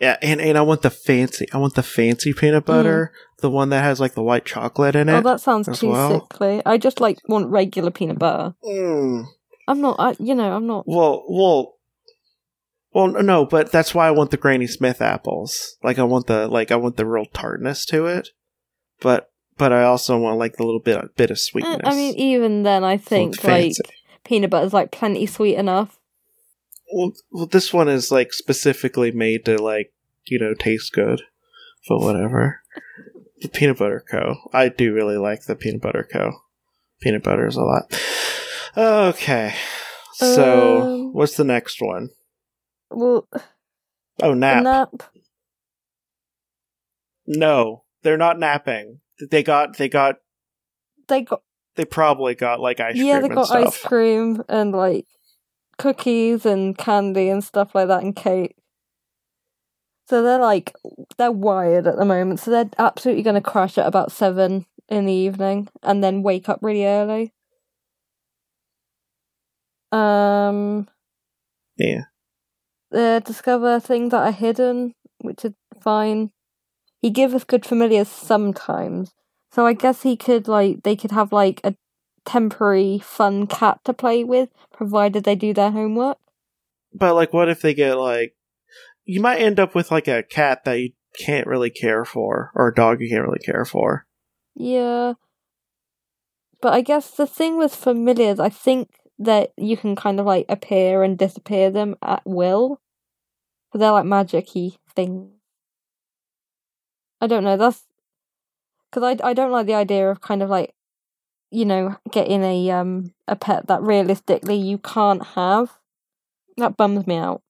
yeah, and and I want the fancy, I want the fancy peanut mm. butter, the one that has like the white chocolate in. Oh, it. that sounds too well. sickly. I just like want regular peanut butter. Mm. I'm not. I, you know, I'm not. Well, well, well, no, but that's why I want the Granny Smith apples. Like I want the like I want the real tartness to it, but but I also want like the little bit bit of Eh, sweetness. I mean, even then, I think like peanut butter is like plenty sweet enough. Well, well, this one is like specifically made to like you know taste good, but whatever. The peanut butter co. I do really like the peanut butter co. Peanut butter is a lot. Okay, so Um, what's the next one? Well, Oh, nap. nap. No, they're not napping. They got they got They got. they probably got like ice yeah, cream Yeah, they got stuff. ice cream and like cookies and candy and stuff like that and cake. So they're like they're wired at the moment, so they're absolutely going to crash at about seven in the evening and then wake up really early. Um, Yeah. they discover things that are hidden, which is fine. He gives us good familiars sometimes, so I guess he could like they could have like a temporary fun cat to play with, provided they do their homework. But like, what if they get like? You might end up with like a cat that you can't really care for, or a dog you can't really care for. Yeah. But I guess the thing with familiars, I think that you can kind of like appear and disappear them at will. But they're like magic y things. I don't know, that's. Because I, I don't like the idea of kind of like, you know, getting a um a pet that realistically you can't have. That bums me out.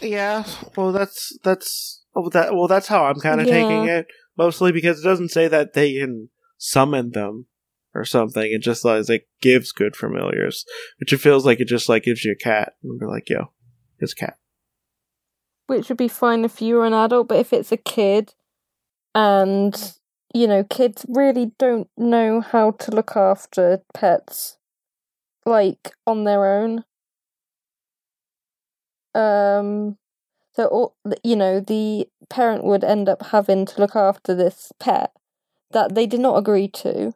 Yeah. Well, that's that's well that well that's how I'm kind of taking it mostly because it doesn't say that they can summon them or something. It just like it gives good familiars, which it feels like it just like gives you a cat and be like, yo, it's a cat. which would be fine if you were an adult, but if it's a kid and you know, kids really don't know how to look after pets like on their own. Um so you know, the parent would end up having to look after this pet that they did not agree to.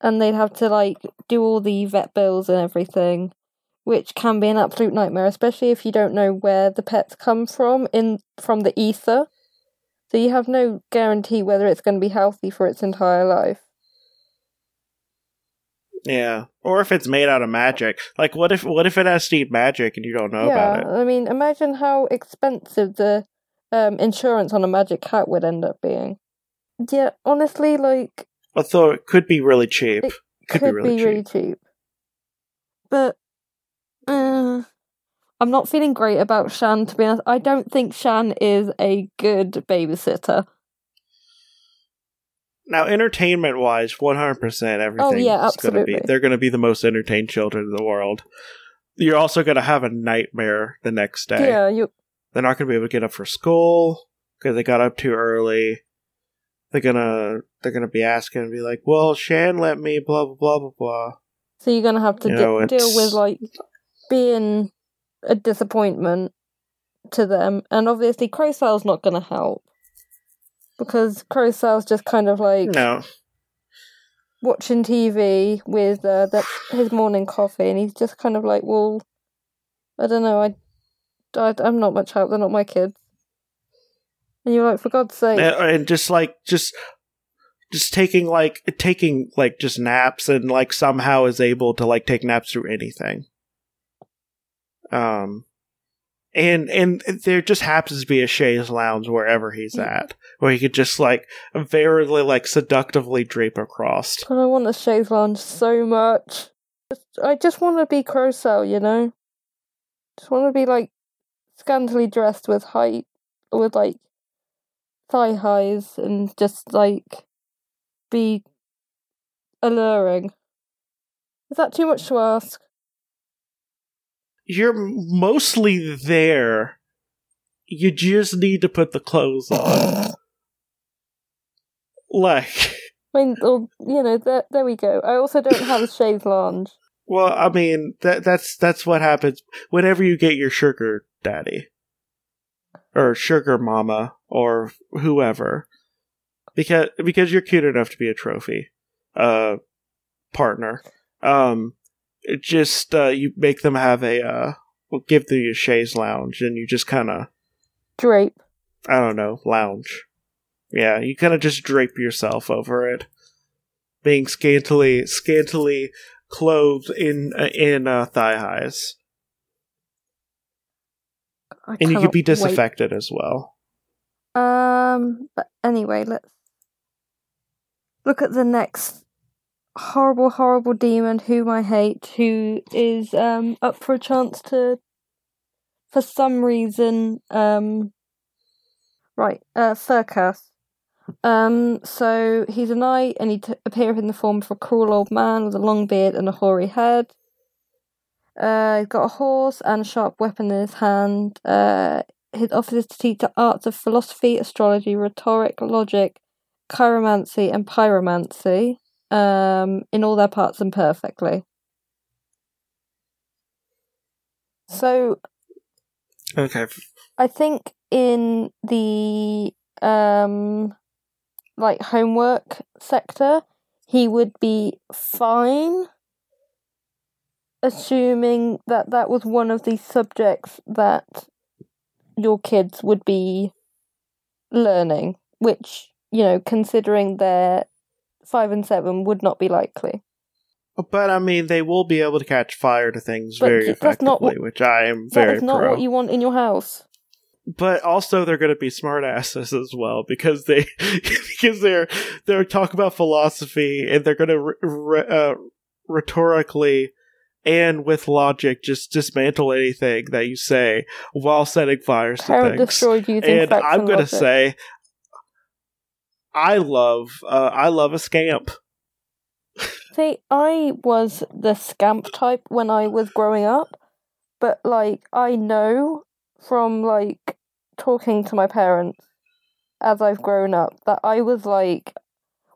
And they'd have to like do all the vet bills and everything which can be an absolute nightmare, especially if you don't know where the pets come from in from the ether. So you have no guarantee whether it's going to be healthy for its entire life. Yeah. Or if it's made out of magic. Like what if what if it has deep magic and you don't know yeah, about it? I mean, imagine how expensive the um, insurance on a magic cat would end up being. Yeah, honestly, like Although it could be really cheap. It could, could, be really cheap. cheap. But uh, I'm not feeling great about Shan. To be honest, I don't think Shan is a good babysitter. Now, entertainment wise, one hundred percent, everything. Oh, yeah, Gonna be, absolutely. they're going to be the most entertained children in the world. You're also going to have a nightmare the next day. Yeah, you. They're not going to be able to get up for school because they got up too early. They're gonna they're gonna be asking and be like, "Well, Shan let me blah blah blah blah blah." So you're gonna have to You de- know, deal with like being a disappointment to them, and obviously Crocell's not gonna help because Crocell's just kind of like No, watching TV with uh, the, his morning coffee, and he's just kind of like, well, I don't know, I, I I'm not much help. They're not my kids. And you're like, for God's sake, and, and just like just just taking like taking like just naps and like somehow is able to like take naps through anything. Um, and and there just happens to be a chaise lounge wherever he's at, where he could just like very like seductively drape across. God, I want a chaise lounge so much. I just want to be Crocell, you know. Just want to be like scantily dressed with height, with like thigh highs, and just like be alluring. Is that too much to ask? You're mostly there. You just need to put the clothes on. like, I mean, or, you know, there, there we go. I also don't have a chaise lounge. well, I mean that that's that's what happens whenever you get your sugar daddy or sugar mama or whoever, because because you're cute enough to be a trophy, uh, partner. Um, it just uh, you make them have a uh, well, give them a chaise lounge, and you just kind of Drape. I don't know, lounge. Yeah, you kind of just drape yourself over it, being scantily, scantily clothed in uh, in uh, thigh highs, I and you could be wait. disaffected as well. Um, but anyway, let's look at the next horrible, horrible demon whom I hate, who is um up for a chance to, for some reason, um, right, uh, Furcas. Um, so he's a knight, and he t- appears in the form of a cruel old man with a long beard and a hoary head. Uh, he's got a horse and a sharp weapon in his hand. Uh, his to teach the arts of philosophy, astrology, rhetoric, logic, chiromancy, and pyromancy, um, in all their parts and perfectly. So Okay. I think in the um like homework sector, he would be fine assuming that that was one of the subjects that your kids would be learning, which, you know, considering they're 5 and 7 would not be likely. But I mean, they will be able to catch fire to things But very effectively, what- which I am That very is not pro. what you want in your house. But also they're going to be smartasses as well because they because they're they're talking about philosophy and they're going to re- re- uh, rhetorically and with logic just dismantle anything that you say while setting fires to things. destroyed using And I'm gonna say, I love uh, I love a scamp. See, I was the scamp type when I was growing up, but like I know from like talking to my parents as I've grown up that I was like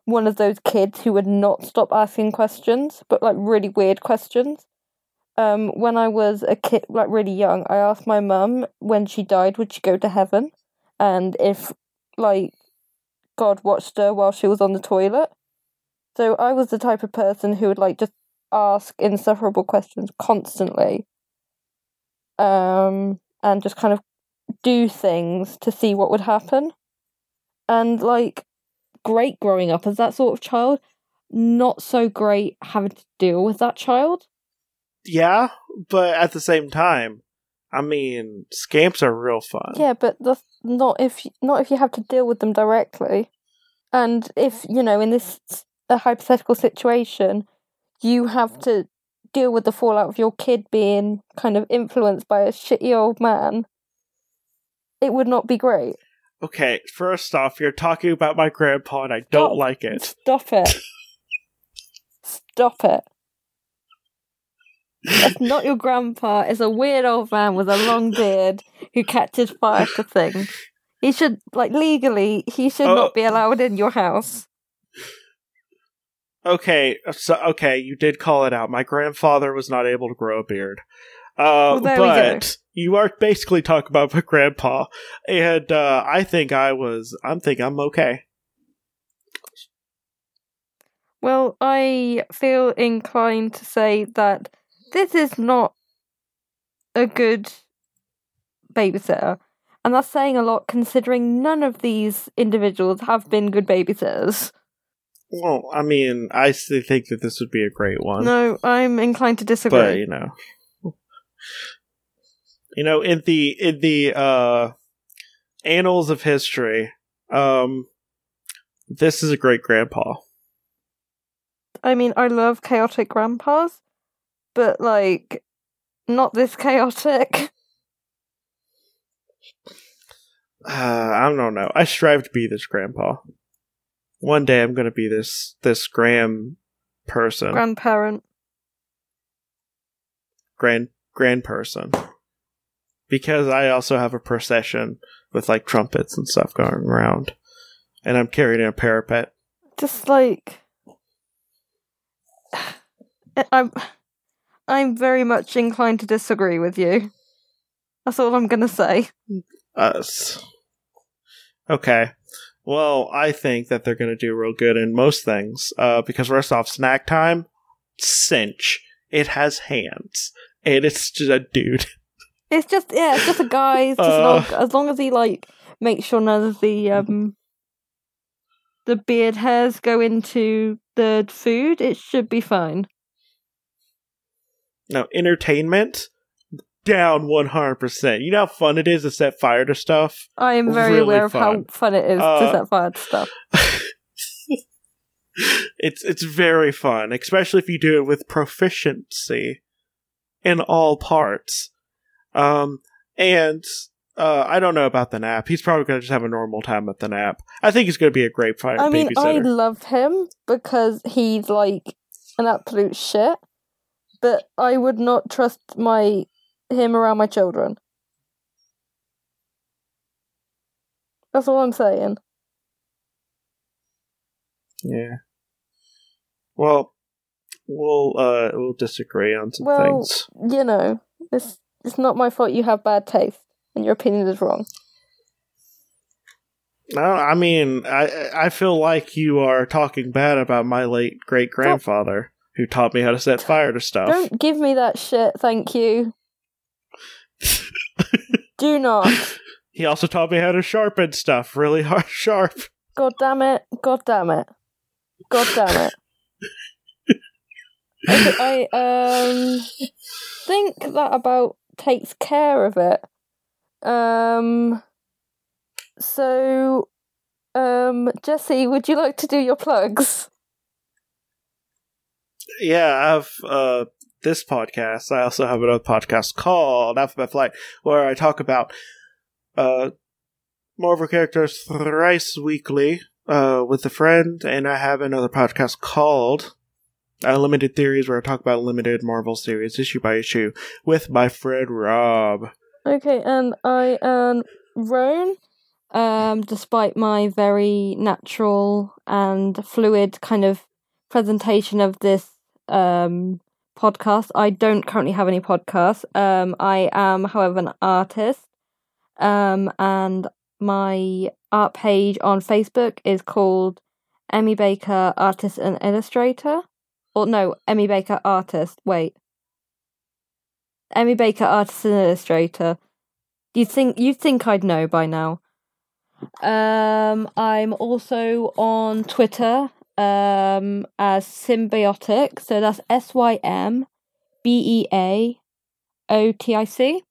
one of those kids who would not stop asking questions, but like really weird questions. Um, when I was a kid, like really young, I asked my mum when she died, would she go to heaven, and if like God watched her while she was on the toilet. So I was the type of person who would like just ask insufferable questions constantly. Um and just kind of do things to see what would happen. And like great growing up as that sort of child, not so great having to deal with that child. Yeah, but at the same time, I mean, scamps are real fun. Yeah, but that's not if not if you have to deal with them directly. And if, you know, in this a hypothetical situation, you have to deal with the fallout of your kid being kind of influenced by a shitty old man, it would not be great. Okay, first off, you're talking about my grandpa, and I don't Stop. like it. Stop it. Stop it. That's not your grandpa. It's a weird old man with a long beard who catches fire to things. He should, like, legally, he should Oh. not be allowed in your house. Okay, so okay, you did call it out. My grandfather was not able to grow a beard. Uh, Well, there we go. but you are basically talking about my grandpa, and uh, I think I was. I'm think I'm okay. Well, I feel inclined to say that this is not a good babysitter. And that's saying a lot considering none of these individuals have been good babysitters. Well, I mean, I still think that this would be a great one, No, I'm inclined to disagree. but you know, you know, in the in the uh, annals of history, um, this is a great grandpa. I mean, I love chaotic grandpas, but like, not this chaotic. Uh, I don't know. I strive to be this grandpa. One day I'm gonna be this this gram person, Grandparent. grand grand person, because I also have a procession with like trumpets and stuff going around, and I'm carrying a parapet. Just like. I'm. I'm very much inclined to disagree with you. That's all I'm gonna say. Us. Okay. Well, I think that they're gonna do real good in most things. Uh, because first off, snack time, cinch. It has hands, and it's just a dude. It's just yeah, it's just a guy. It's just Uh. not, as long as he like makes sure none of the um the beard hairs go into the food, it should be fine. Now, entertainment down 100%. You know how fun it is to set fire to stuff? I am very Really aware of how fun. fun it is to Uh, set fire to stuff. it's it's very fun, especially if you do it with proficiency in all parts. Um and Uh, I don't know about the nap. He's probably going to just have a normal time at the nap. I think he's going to be a great fi- I mean, I love him because he's like an absolute shit, but I would not trust my him around my children. That's all I'm saying. yeah. Well, we'll uh we'll disagree on some Well, things. you know, it's it's not my fault you have bad taste and your opinion is wrong. No, I mean, I I feel like you are talking bad about my late great grandfather who taught me how to set fire to stuff. Don't give me that shit, thank you. Do not. He also taught me how to sharpen stuff really hard, sharp. God damn it. God damn it. God damn it. I, I um think that about takes care of it. Um so um Jesse, would you like to do your plugs? Yeah, I have uh this podcast. I also have another podcast called Alphabet Flight, where I talk about uh Marvel characters thrice weekly uh with a friend, and I have another podcast called uh, Limited Theories, where I talk about limited Marvel series issue by issue with my friend Rob. Okay, and I am Roan. Um, despite my very natural and fluid kind of presentation of this um podcast, I don't currently have any podcasts. Um, I am, however, an artist. Um, and my art page on Facebook is called Emmy Baker Artist and Illustrator. Or no, Emmy Baker Artist. Wait. Emmy Baker Artist and Illustrator. You think you think I'd know by now. Um I'm also on Twitter um as Symbiotic, so that's S Y M B E A O T I C.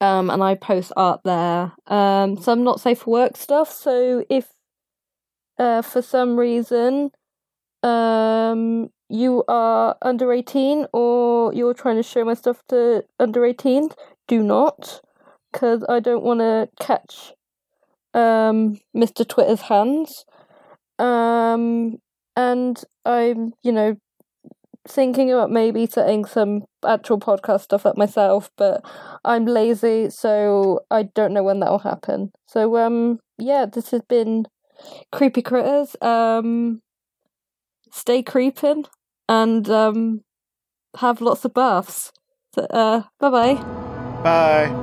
Um and I post art there. Um some not safe for work stuff, so if uh for some reason um you are under 18 or you're trying to show my stuff to under 18s, do not because I don't want to catch um Mr. Twitter's hands. Um and I'm, you know, thinking about maybe setting some actual podcast stuff up myself, but I'm lazy, so I don't know when that will happen. So um yeah, this has been Creepy Critters. Um stay creeping and um have lots of baths. So, uh bye bye. Bye.